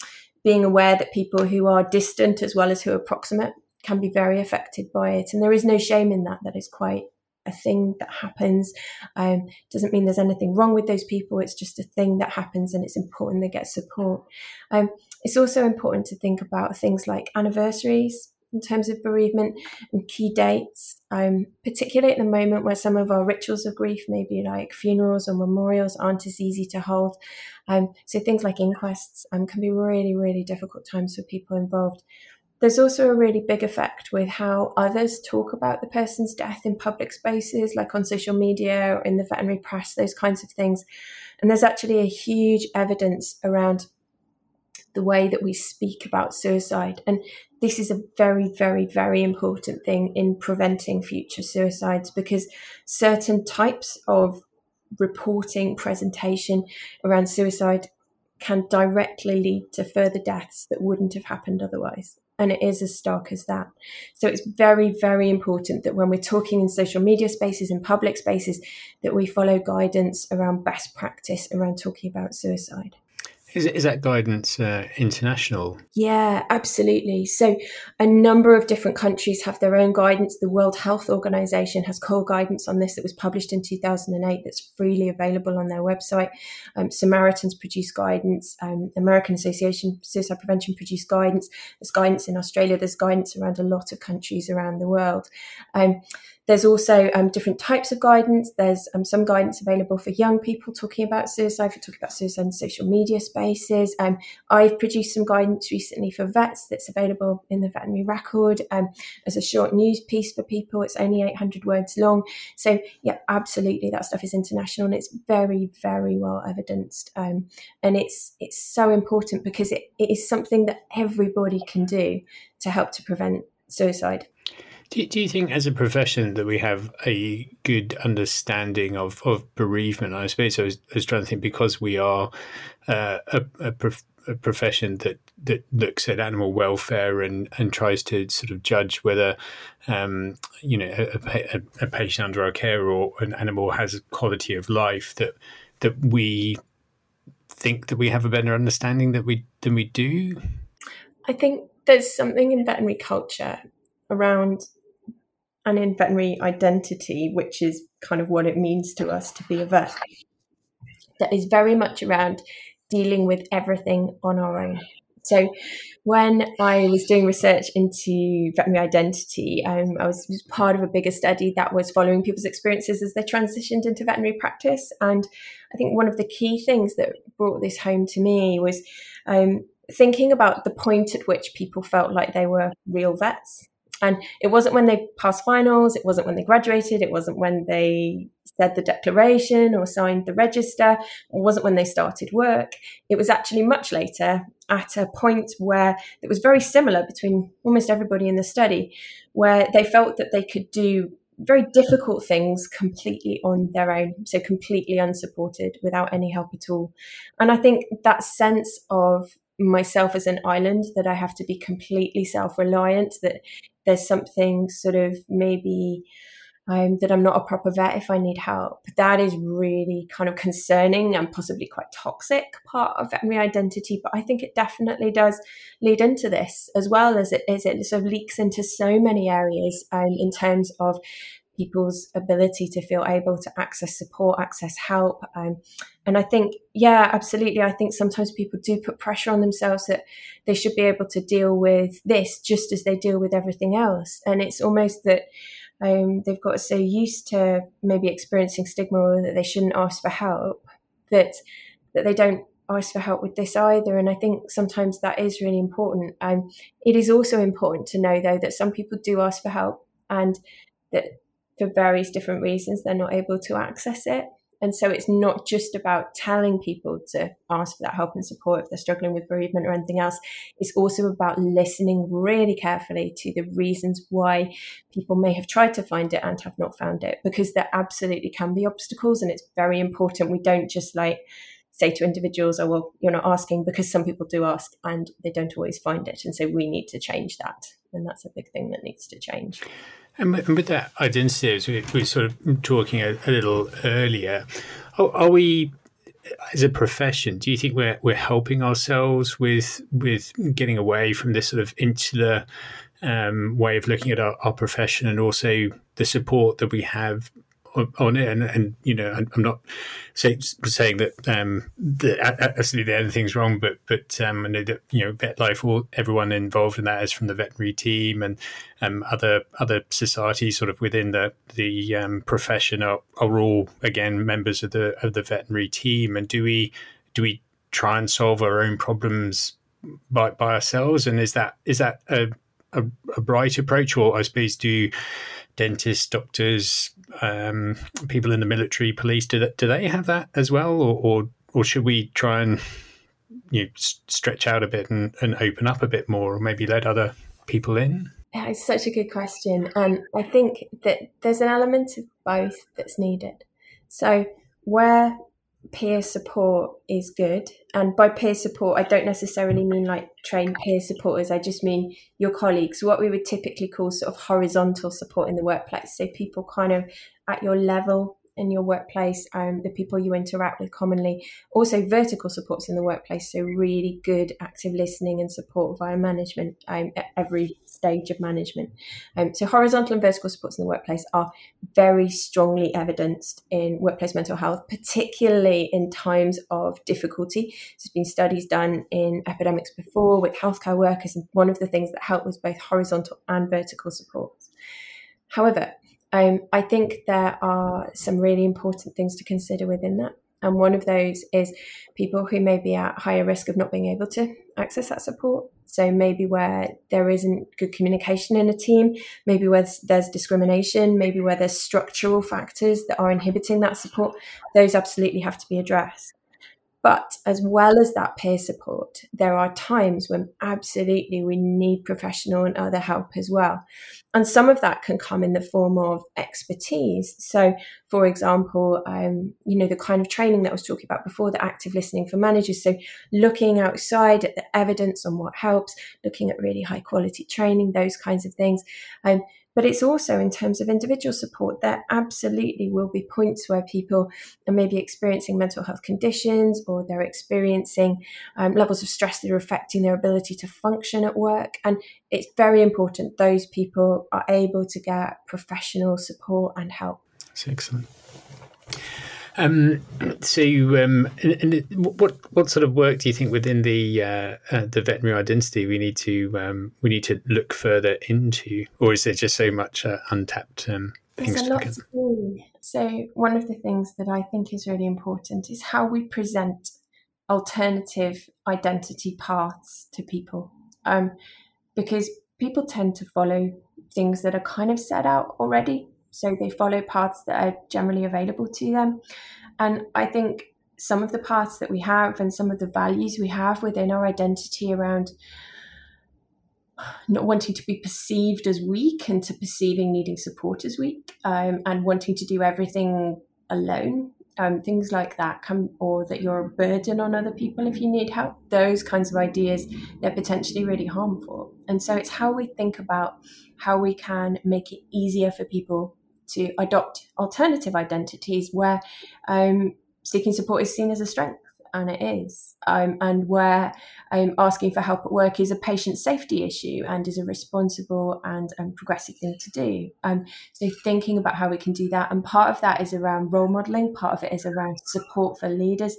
Speaker 2: being aware that people who are distant as well as who are proximate can be very affected by it. And there is no shame in that. That is quite a thing that happens. Um, doesn't mean there's anything wrong with those people. It's just a thing that happens, and it's important they get support. Um, it's also important to think about things like anniversaries in terms of bereavement and key dates, um, particularly at the moment where some of our rituals of grief, maybe like funerals or memorials, aren't as easy to hold. Um, so things like inquests um, can be really, really difficult times for people involved. There's also a really big effect with how others talk about the person's death in public spaces, like on social media or in the veterinary press, those kinds of things. And there's actually a huge evidence around the way that we speak about suicide. And this is a very, very, very important thing in preventing future suicides because certain types of reporting, presentation around suicide can directly lead to further deaths that wouldn't have happened otherwise and it is as stark as that. So it's very, very important that when we're talking in social media spaces, and public spaces, that we follow guidance around best practice around talking about suicide.
Speaker 1: Is, is that guidance uh, international?
Speaker 2: Yeah, absolutely. So, a number of different countries have their own guidance. The World Health Organization has core guidance on this that was published in 2008 that's freely available on their website. Um, Samaritans produce guidance. Um, American Association Suicide Prevention produced guidance. There's guidance in Australia. There's guidance around a lot of countries around the world. Um, there's also um, different types of guidance. There's um, some guidance available for young people talking about suicide, for talking about suicide in social media spaces. Um, I've produced some guidance recently for vets that's available in the veterinary record um, as a short news piece for people. It's only 800 words long. So, yeah, absolutely, that stuff is international and it's very, very well evidenced. Um, and it's it's so important because it, it is something that everybody can do to help to prevent suicide.
Speaker 1: Do, do you think, as a profession, that we have a good understanding of, of bereavement? I suppose I was, I was trying to think because we are uh, a, a, prof, a, profession that, that looks at animal welfare and, and tries to sort of judge whether um, you know a, a, patient under our care or an animal has a quality of life that that we think that we have a better understanding that we than we do.
Speaker 2: I think there's something in veterinary culture around and in veterinary identity, which is kind of what it means to us to be a vet, that is very much around dealing with everything on our own. So, when I was doing research into veterinary identity, um, I was, part of a bigger study that was following people's experiences as they transitioned into veterinary practice. And I think one of the key things that brought this home to me was um, thinking about the point at which people felt like they were real vets. And it wasn't when they passed finals, it wasn't when they graduated, it wasn't when they said the declaration or signed the register, it wasn't when they started work. It was actually much later at a point where it was very similar between almost everybody in the study, where they felt that they could do very difficult things completely on their own, so completely unsupported without any help at all. And I think that sense of myself as an island that I have to be completely self reliant, that there's something sort of maybe um, that I'm not a proper vet if I need help. That is really kind of concerning and possibly quite toxic part of veterinary identity. But I think it definitely does lead into this as well as it is. It sort of leaks into so many areas um, in terms of people's ability to feel able to access support, access help. Um, and I think, yeah, absolutely. I think sometimes people do put pressure on themselves that they should be able to deal with this just as they deal with everything else. And it's almost that um, they've got so used to maybe experiencing stigma or that they shouldn't ask for help that that they don't ask for help with this either. And I think sometimes that is really important. Um, it is also important to know, though, that some people do ask for help and that for various different reasons they're not able to access it And so it's not just about telling people to ask for that help and support if they're struggling with bereavement or anything else. It's also about listening really carefully to the reasons why people may have tried to find it and have not found it, because there absolutely can be obstacles. And it's very important we don't just like, say to individuals, oh, well, you're not asking because some people do ask and they don't always find it. And so we need to change that. And that's a big thing that needs to change.
Speaker 1: And with that identity, as we were sort of talking a, a little earlier, are, are, we, as a profession, do you think we're we're helping ourselves with with getting away from this sort of insular um, way of looking at our, our profession, and also the support that we have on it, and, and you know, I'm not say, saying that um, that absolutely anything's wrong, but but um, I know that you know, VetLife, all everyone involved in that is from the veterinary team and um, other other societies, sort of within the the um, profession, are, are all again members of the of the veterinary team. And do we do we try and solve our own problems by by ourselves? And is that is that a a, a bright approach, or I suppose do dentists, doctors, um, people in the military, police, do, that, do they have that as well, or, or, or should we try and you know, stretch out a bit and, and open up a bit more, or maybe let other people in?
Speaker 2: Yeah, it's such a good question, and I think that there's an element of both that's needed. So where peer support is good. And by peer support, I don't necessarily mean like trained peer supporters, I just mean your colleagues, what we would typically call sort of horizontal support in the workplace. So people kind of at your level in your workplace, um, the people you interact with commonly. Also, vertical supports in the workplace, so really good active listening and support via management um, at every stage of management. Um, so, horizontal and vertical supports in the workplace are very strongly evidenced in workplace mental health, particularly in times of difficulty. There's been studies done in epidemics before with healthcare workers, and one of the things that helped was both horizontal and vertical supports. However, um, I think there are some really important things to consider within that. And one of those is people who may be at higher risk of not being able to access that support. So maybe where there isn't good communication in a team, maybe where there's discrimination, maybe where there's structural factors that are inhibiting that support, those absolutely have to be addressed. But as well as that peer support, there are times when absolutely we need professional and other help as well. And some of that can come in the form of expertise. So, for example, um, you know, the kind of training that I was talking about before, the active listening for managers. So, looking outside at the evidence on what helps, looking at really high quality training, those kinds of things. Um, but it's also in terms of individual support, there absolutely will be points where people are maybe experiencing mental health conditions or they're experiencing um, levels of stress that are affecting their ability to function at work. And it's very important those people are able to get professional support and help.
Speaker 1: That's excellent. Um, so, um, and, and, what what sort of work do you think within the uh, uh, the veterinary identity we need to um, we need to look further into, or is there just so much uh, untapped um, things
Speaker 2: There's a lot to. So, one of the things that I think is really important is how we present alternative identity paths to people, um, because people tend to follow things that are kind of set out already so they follow paths that are generally available to them. And I think some of the paths that we have and some of the values we have within our identity around not wanting to be perceived as weak and to perceiving needing support as weak um, and wanting to do everything alone um, things like that come or that you're a burden on other people if you need help those kinds of ideas they're potentially really harmful and so it's how we think about how we can make it easier for people to adopt alternative identities where um, seeking support is seen as a strength, and it is, um, and where um, asking for help at work is a patient safety issue and is a responsible and um, progressive thing to do. Um, so, thinking about how we can do that, and part of that is around role modeling, part of it is around support for leaders,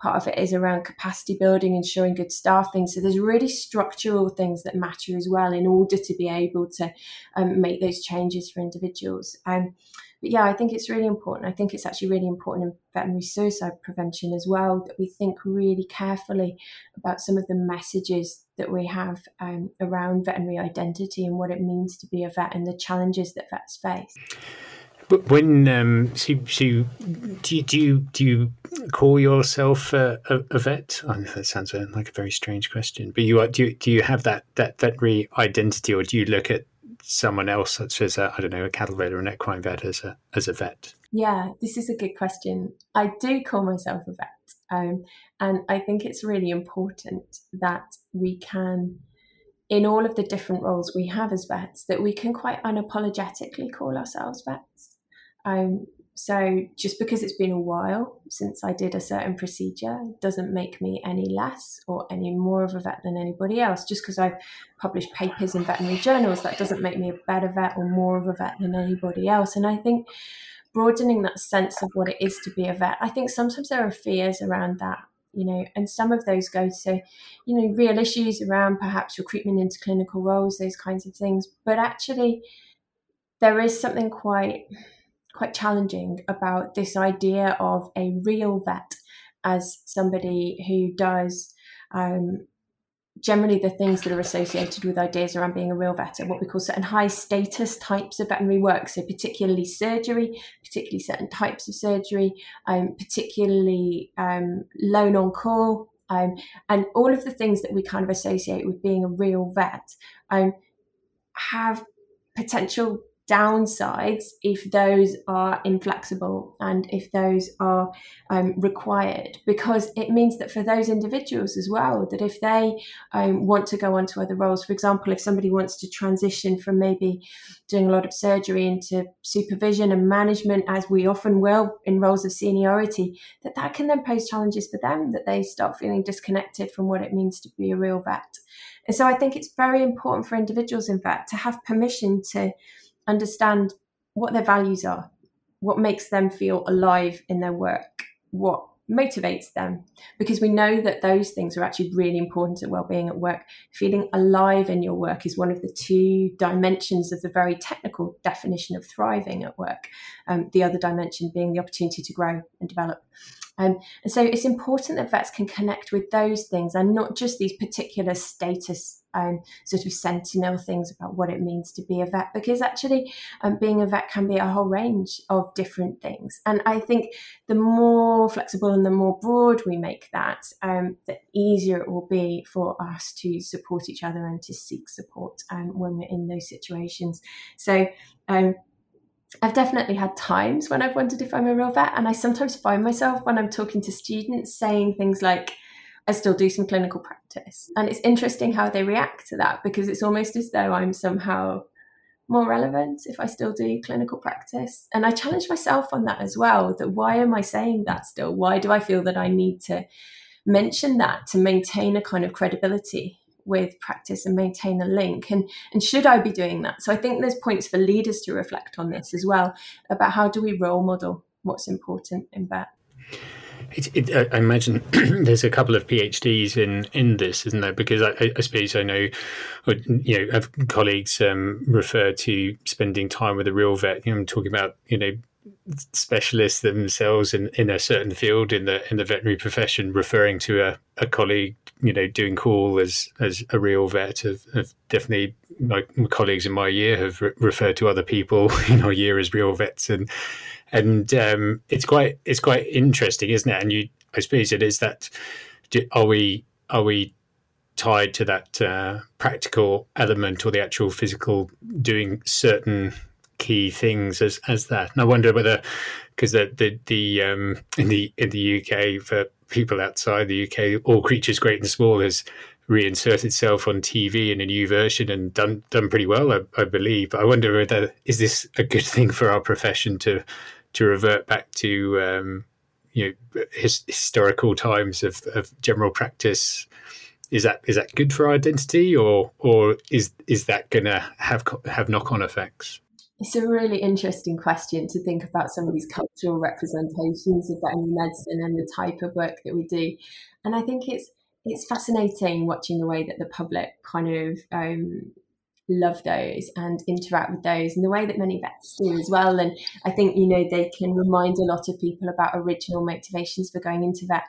Speaker 2: part of it is around capacity building, ensuring good staffing. So there's really structural things that matter as well in order to be able to um, make those changes for individuals. Um, but yeah, I think it's really important. I think it's actually really important in veterinary suicide prevention as well that we think really carefully about some of the messages that we have um, around veterinary identity and what it means to be a vet and the challenges that vets face.
Speaker 1: But when um, so, so do you do you, do you call yourself a, a, a vet? Oh, that sounds like a very strange question. But you are do you, do you have that that veterinary identity, or do you look at someone else, such as I don't know a cattle vet or an equine vet, as a as a vet?
Speaker 2: Yeah, this is a good question. I do call myself a vet, um, and I think it's really important that we can in all of the different roles we have as vets that we can quite unapologetically call ourselves vets. Um, so just because it's been a while since I did a certain procedure doesn't make me any less or any more of a vet than anybody else. Just because I've published papers in veterinary journals, that doesn't make me a better vet or more of a vet than anybody else. And I think broadening that sense of what it is to be a vet, I think sometimes there are fears around that you know, and some of those go to, you know, real issues around perhaps recruitment into clinical roles, those kinds of things. But actually, there is something quite quite challenging about this idea of a real vet as somebody who does um, generally the things that are associated with ideas around being a real vet are what we call certain high status types of veterinary work. So, particularly surgery, particularly certain types of surgery, um, particularly um, lone on call, um, and all of the things that we kind of associate with being a real vet um, have potential downsides if those are inflexible and if those are um, required because it means that for those individuals as well that if they um, want to go on to other roles for example if somebody wants to transition from maybe doing a lot of surgery into supervision and management as we often will in roles of seniority that that can then pose challenges for them that they start feeling disconnected from what it means to be a real vet. And so i think it's very important for individuals in vet to have permission to understand what their values are, what makes them feel alive in their work, what motivates them because we know that those things are actually really important to well-being at work. Feeling alive in your work is one of the two dimensions of the very technical definition of thriving at work um, the other dimension being the opportunity to grow and develop um, and so it's important that vets can connect with those things and not just these particular status um, sort of sentinel things about what it means to be a vet, because actually um, being a vet can be a whole range of different things. And I think the more flexible and the more broad we make that, um, the easier it will be for us to support each other and to seek support um, when we're in those situations. So um, I've definitely had times when I've wondered if I'm a real vet, and I sometimes find myself when I'm talking to students saying things like, I still do some clinical practice. And it's interesting how they react to that because it's almost as though I'm somehow more relevant if I still do clinical practice. And I challenge myself on that as well that why am I saying that still? Why do I feel that I need to mention that to maintain a kind of credibility with practice and maintain a link and and should I be doing that so I think there's points for leaders to reflect on this as well about how do we role model what's important in vet
Speaker 1: it, it, I imagine there's a couple of PhDs in, in this, isn't there? Because I, I suppose I know, you know, have colleagues um, refer to spending time with a real vet. You know, I'm talking about, you know, specialists themselves in, in a certain field in the in the veterinary profession, referring to a, a colleague, you know, doing call as as a real vet. Have, have definitely my colleagues in my year have re- referred to other people in our year as real vets, and and um, it's quite it's quite interesting, isn't it? And you, I suppose, it is that. Are we are we tied to that uh, practical element or the actual physical doing certain key things as as that? And I wonder whether because the the the um, in the in the UK for people outside the UK, all creatures great and small has reinsert itself on TV in a new version and done done pretty well, I, I believe. I wonder whether is this a good thing for our profession to to revert back to um, you know his, historical times of, of general practice is that is that good for our identity or or is is that going to have have knock on effects
Speaker 2: it's a really interesting question to think about some of these cultural representations of veterinary medicine and the type of work that we do and i think it's it's fascinating watching the way that the public kind of um, love those and interact with those and the way that many vets do as well. And I think, you know, they can remind a lot of people about original motivations for going into vet.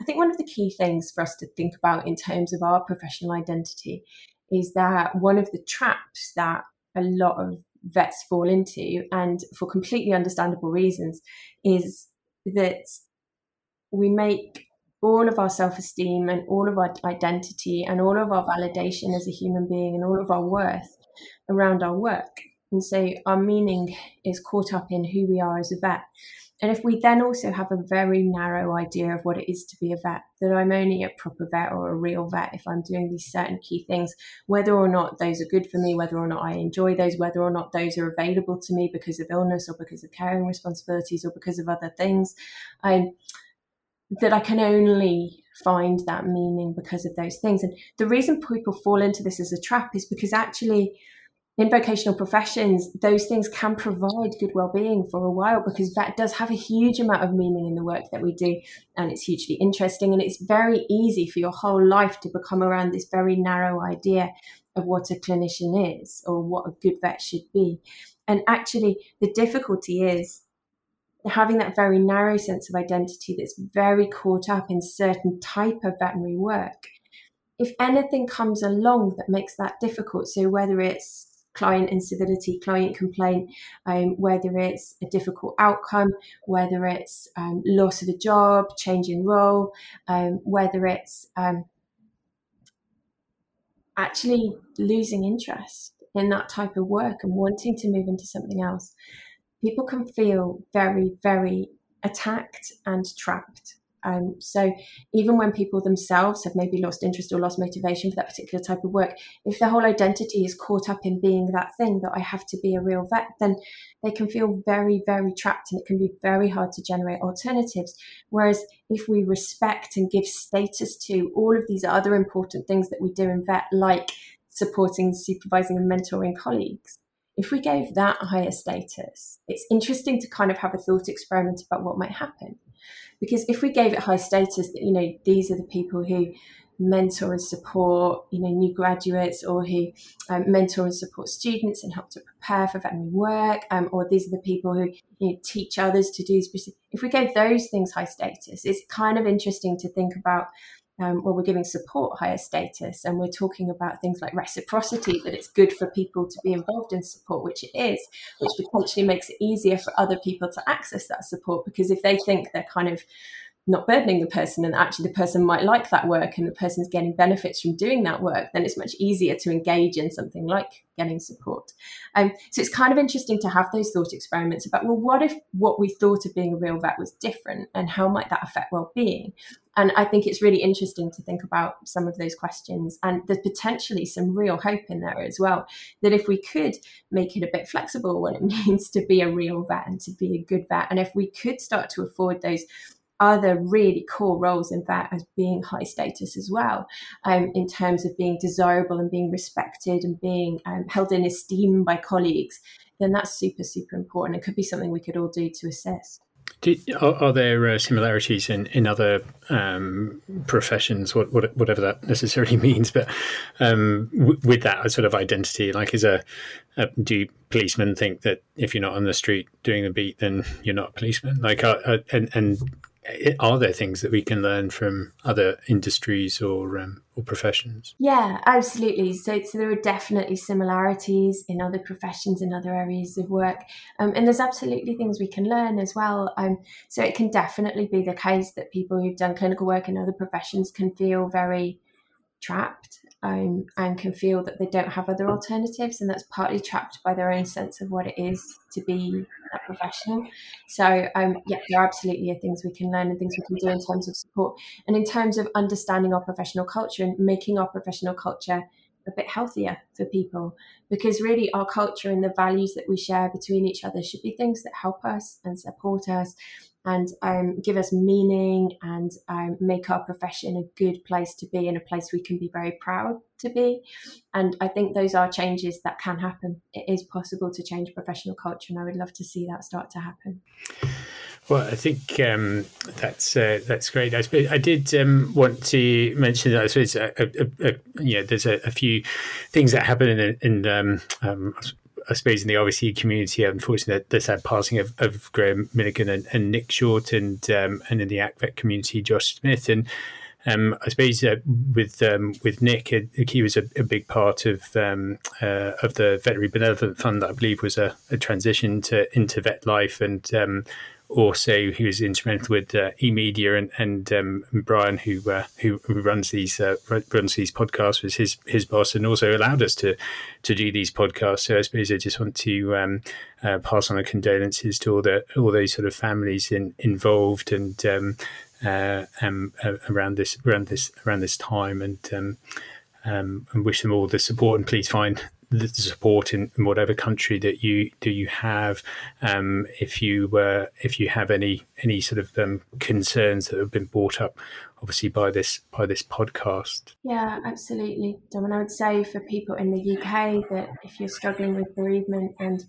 Speaker 2: I think one of the key things for us to think about in terms of our professional identity is that one of the traps that a lot of vets fall into, and for completely understandable reasons, is that we make all of our self esteem and all of our identity and all of our validation as a human being and all of our worth around our work. And so our meaning is caught up in who we are as a vet. And if we then also have a very narrow idea of what it is to be a vet, that I'm only a proper vet or a real vet if I'm doing these certain key things, whether or not those are good for me, whether or not I enjoy those, whether or not those are available to me because of illness or because of caring responsibilities or because of other things, that I can only find that meaning because of those things. And the reason people fall into this as a trap is because actually in vocational professions, those things can provide good well-being for a while because that does have a huge amount of meaning in the work that we do, and it's hugely interesting. And it's very easy for your whole life to become around this very narrow idea of what a clinician is or what a good vet should be. And actually, the difficulty is having that very narrow sense of identity that's very caught up in certain type of veterinary work. If anything comes along that makes that difficult, so whether it's client incivility, client complaint, um, whether it's a difficult outcome, whether it's um, loss of a job, change in role, um, whether it's um, actually losing interest in that type of work and wanting to move into something else. People can feel very, very attacked and trapped um, so even when people themselves have maybe lost interest or lost motivation for that particular type of work, if their whole identity is caught up in being that thing that I have to be a real vet, then they can feel very, very trapped and it can be very hard to generate alternatives. Whereas if we respect and give status to all of these other important things that we do in vet, like supporting, supervising, and mentoring colleagues, if we gave that higher status, it's interesting to kind of have a thought experiment about what might happen because if we gave it high status, that you know, these are the people who mentor and support, you know, new graduates or who um, mentor and support students and help to prepare for veterinary work, um, or these are the people who you know, teach others to do. If we gave those things high status, it's kind of interesting to think about um, well, we're giving support higher status and we're talking about things like reciprocity, that it's good for people to be involved in support, which it is, which potentially makes it easier for other people to access that support because if they think they're kind of not burdening the person and actually the person might like that work and the person's getting benefits from doing that work, then it's much easier to engage in something like getting support. Um, so it's kind of interesting to have those thought experiments about, well, what if what we thought of being a real vet was different and how might that affect well-being? And I think it's really interesting to think about some of those questions. And there's potentially some real hope in there as well. That if we could make it a bit flexible what it means to be a real vet and to be a good vet, and if we could start to afford those other really core roles in that as being high status as well, um, in terms of being desirable and being respected and being um, held in esteem by colleagues, then that's super, super important. It could be something we could all do to assist.
Speaker 1: Are, are, there uh, similarities in, in other um, professions, what, what, whatever that necessarily means, but um, w- with that sort of identity? Like, is a, a, do policemen think that if you're not on the street doing the beat, then you're not a policeman? Like, uh, uh, and, and are there things that we can learn from other industries or um, or professions?
Speaker 2: Yeah, absolutely. So, so there are definitely similarities in other professions and other areas of work, um, and there's absolutely things we can learn as well. Um, so it can definitely be the case that people who've done clinical work in other professions can feel very trapped um, and can feel that they don't have other alternatives, and that's partly trapped by their own sense of what it is to be a professional. So, um, yeah, there absolutely are things we can learn and things we can do in terms of support, and in terms of understanding our professional culture and making our professional culture a bit healthier for people. Because really our culture and the values that we share between each other should be things that help us and support us and um, give us meaning and um, make our profession a good place to be and a place we can be very proud to be. And I think those are changes that can happen. It is possible to change professional culture, and I would love to see that start to happen.
Speaker 1: Well, I think um, that's uh, that's great. I, I did um, want to mention that I suppose a, a, a, you know, there's a, few things that happen in, in um, um I suppose in the RVC community, unfortunately, the sad passing of, of Graham Milligan and, and, Nick Short, and um, and in the ACVET community, Josh Smith, and um, I suppose uh, with um, with Nick, uh, he was a, a big part of um, uh, of the Veterinary Benevolent Fund that I believe was a, a transition to into VetLife, and um, also he was instrumental with uh, eMedia and and, um, Brian, who, uh, who, runs these uh, runs these podcasts, was his his boss, and also allowed us to to do these podcasts. So I suppose I just want to um, uh, pass on our condolences to all the all those sort of families in, involved and um, uh, um, uh, around this around this around this time, and um, um, and wish them all the support. And please find the support in, whatever country that you do you have. Um, if you uh, if you have any any sort of um, concerns that have been brought up, obviously by this by this podcast.
Speaker 2: Yeah, absolutely, Dom. And I would say for people in the UK that if you're struggling with bereavement and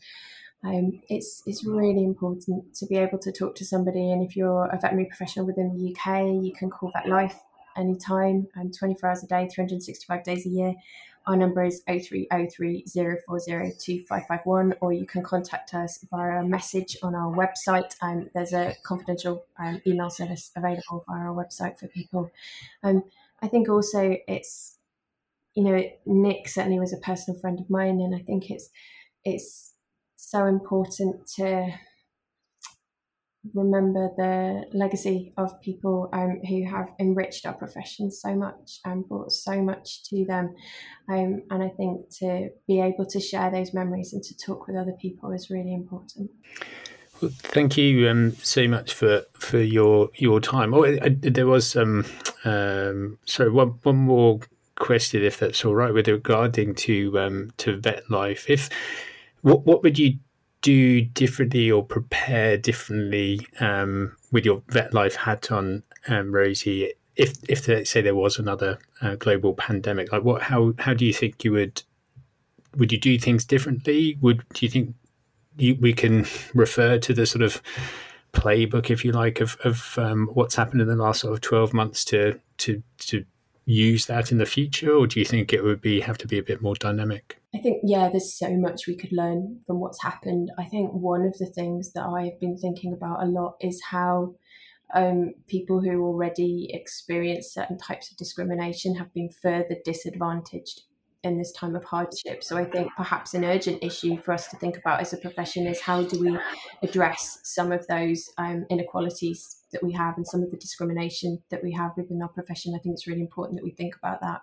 Speaker 2: um, it's it's really important to be able to talk to somebody, and if you're a veterinary professional within the UK, you can call VetLife anytime, and 24 hours a day, 365 days a year. Our number is 0303 040 or you can contact us via a message on our website. Um, there's a confidential um, email service available via our website for people. Um, I think also it's, you know, Nick certainly was a personal friend of mine, and I think it's it's so important to remember the legacy of people um, who have enriched our profession so much and brought so much to them. Um, and I think to be able to share those memories and to talk with other people is really important.
Speaker 1: Well, thank you um, so much for, for your your time. Oh, I, there was um, um, sorry one one more question, if that's all right, with regarding to um, to VetLife. If what what would you do differently or prepare differently um, with your VetLife hat on, um, Rosie? If if let's say there was another uh, global pandemic, like what how how do you think you would would you do things differently? Would do you think you, we can refer to the sort of playbook, if you like, of of um, what's happened in the last sort of twelve months to to to use that in the future, or do you think it would be have to be a bit more dynamic?
Speaker 2: I think, yeah, there's so much we could learn from what's happened. I think one of the things that I've been thinking about a lot is how um, people who already experience certain types of discrimination have been further disadvantaged in this time of hardship. So I think perhaps an urgent issue for us to think about as a profession is how do we address some of those um, inequalities that we have and some of the discrimination that we have within our profession. I think it's really important that we think about that.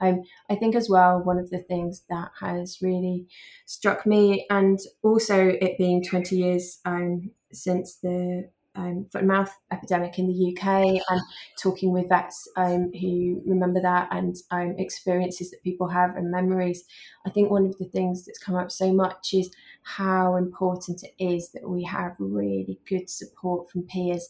Speaker 2: Um, I think as well, one of the things that has really struck me, and also it being 20 years um, since the um, foot and mouth epidemic in the UK and talking with vets um, who remember that and um, experiences that people have and memories. I think one of the things that's come up so much is how important it is that we have really good support from peers.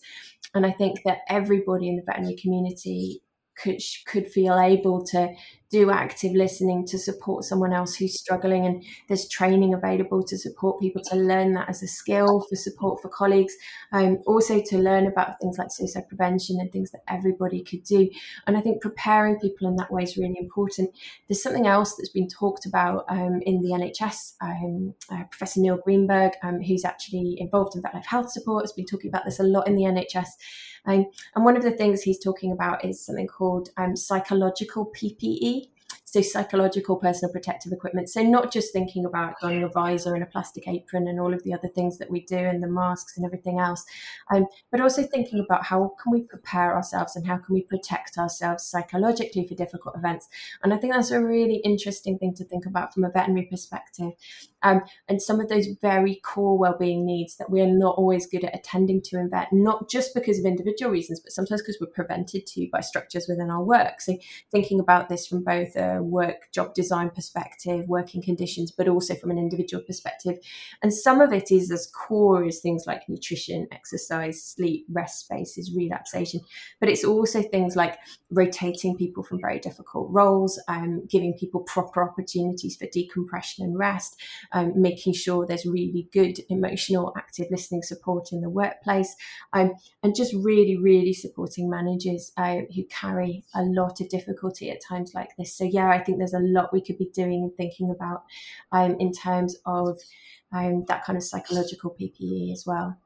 Speaker 2: And I think that everybody in the veterinary community could could feel able to do active listening to support someone else who's struggling and there's training available to support people to learn that as a skill for support for colleagues. Um, also to learn about things like suicide prevention and things that everybody could do. And i think preparing people in that way is really important. There's something else that's been talked about um, in the nhs um, uh, professor neil greenberg um, who's actually involved in VetLife health support has been talking about this a lot in the nhs um, and one of the things he's talking about is something called um, psychological PPE so psychological personal protective equipment. So not just thinking about donning a visor and a plastic apron and all of the other things that we do and the masks and everything else, um, but also thinking about how can we prepare ourselves and how can we protect ourselves psychologically for difficult events. And I think that's a really interesting thing to think about from a veterinary perspective. Um, and some of those very core well-being needs that we are not always good at attending to in vet, not just because of individual reasons, but sometimes because we're prevented to by structures within our work. So thinking about this from both a work job design perspective, working conditions, but also from an individual perspective. And some of it is as core as things like nutrition, exercise, sleep, rest spaces, relaxation. But it's also things like rotating people from very difficult roles, um, giving people proper opportunities for decompression and rest, um, making sure there's really good emotional, active listening support in the workplace, um, and just really, really supporting managers uh, who carry a lot of difficulty at times like this. So, yeah, I think there's a lot we could be doing and thinking about um, in terms of um, that kind of psychological PPE as well.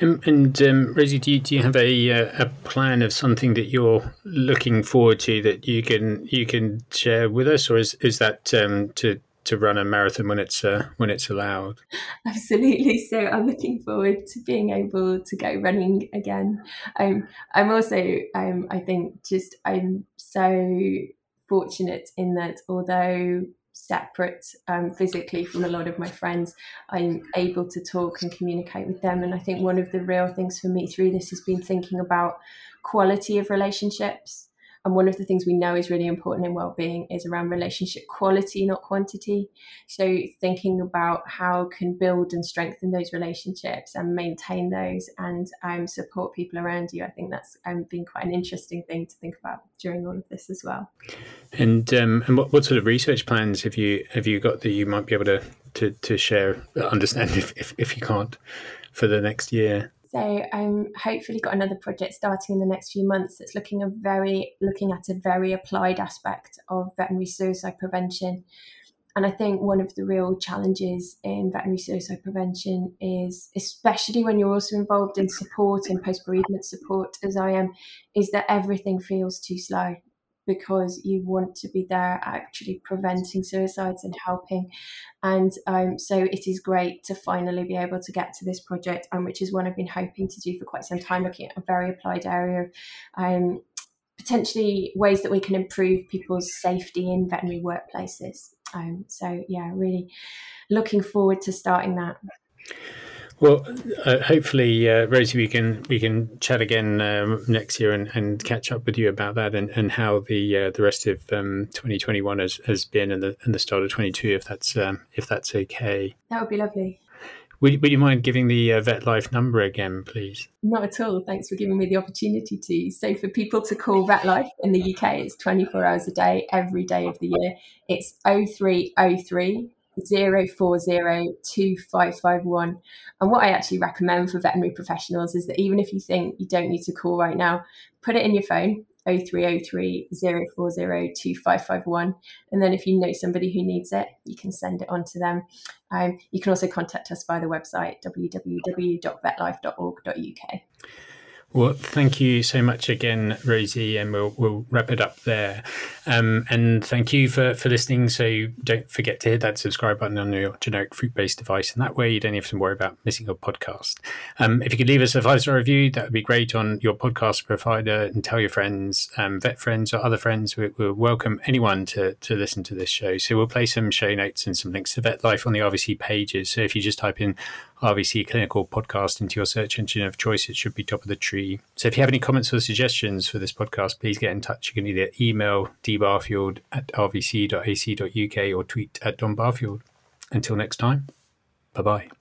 Speaker 1: Um, and um, Rosie, do you, do you have a uh, a plan of something that you're looking forward to that you can you can share with us, or is is that um, to to run a marathon when it's uh, when it's allowed?
Speaker 2: Absolutely. So I'm looking forward to being able to go running again. Um, I'm also um, I think just I'm so fortunate in that although separate um, physically from a lot of my friends, I'm able to talk and communicate with them. And I think one of the real things for me through this has been thinking about quality of relationships and one of the things we know is really important in well-being is around relationship quality, not quantity. So thinking about how can build and strengthen those relationships and maintain those and um, support people around you. I think that's um, been quite an interesting thing to think about during all of this as well.
Speaker 1: And um, and what, what sort of research plans have you have you got that you might be able to to, to share? Understand if, if, if you can't for the next year.
Speaker 2: So I'm hopefully got another project starting in the next few months that's looking a very looking at a very applied aspect of veterinary suicide prevention. And I think one of the real challenges in veterinary suicide prevention is, especially when you're also involved in support and post bereavement support, as I am, is that everything feels too slow because you want to be there actually preventing suicides and helping. And um, so it is great to finally be able to get to this project, um, which is one I've been hoping to do for quite some time, looking at a very applied area of um, potentially ways that we can improve people's safety in veterinary workplaces. Um, so, yeah, really looking forward to starting that.
Speaker 1: Well, uh, hopefully, uh, Rosie, we can we can chat again um, next year and, and catch up with you about that and, and how the uh, the rest of um, 2021 has, has been and the and the start of 22, if that's um, if that's okay.
Speaker 2: That would be lovely.
Speaker 1: Would, would you mind giving the uh, VetLife number again, please?
Speaker 2: Not at all. Thanks for giving me the opportunity to. So, for people to call VetLife in the UK, it's 24 hours a day, every day of the year. It's 0303 04025551. And what I actually recommend for veterinary professionals is that even if you think you don't need to call right now, put it in your phone 0303 04025551. And then if you know somebody who needs it, you can send it on to them. Um, you can also contact us via the website www.vetlife.org.uk.
Speaker 1: Well, thank you so much again, Rosie, and we'll we'll wrap it up there. Um, and thank you for for listening. So don't forget to hit that subscribe button on your generic fruit based device, and that way you don't have to worry about missing a podcast. Um, if you could leave us a five star review, that would be great on your podcast provider, and tell your friends, um, vet friends or other friends. We, will welcome anyone to to listen to this show. So we'll play some show notes and some links to VetLife on the RVC pages. So if you just type in RVC Clinical Podcast into your search engine of choice, it should be top of the tree. So if you have any comments or suggestions for this podcast, please get in touch. You can either email dbarfield at rvc.ac.uk or tweet at Don Barfield. Until next time, bye bye.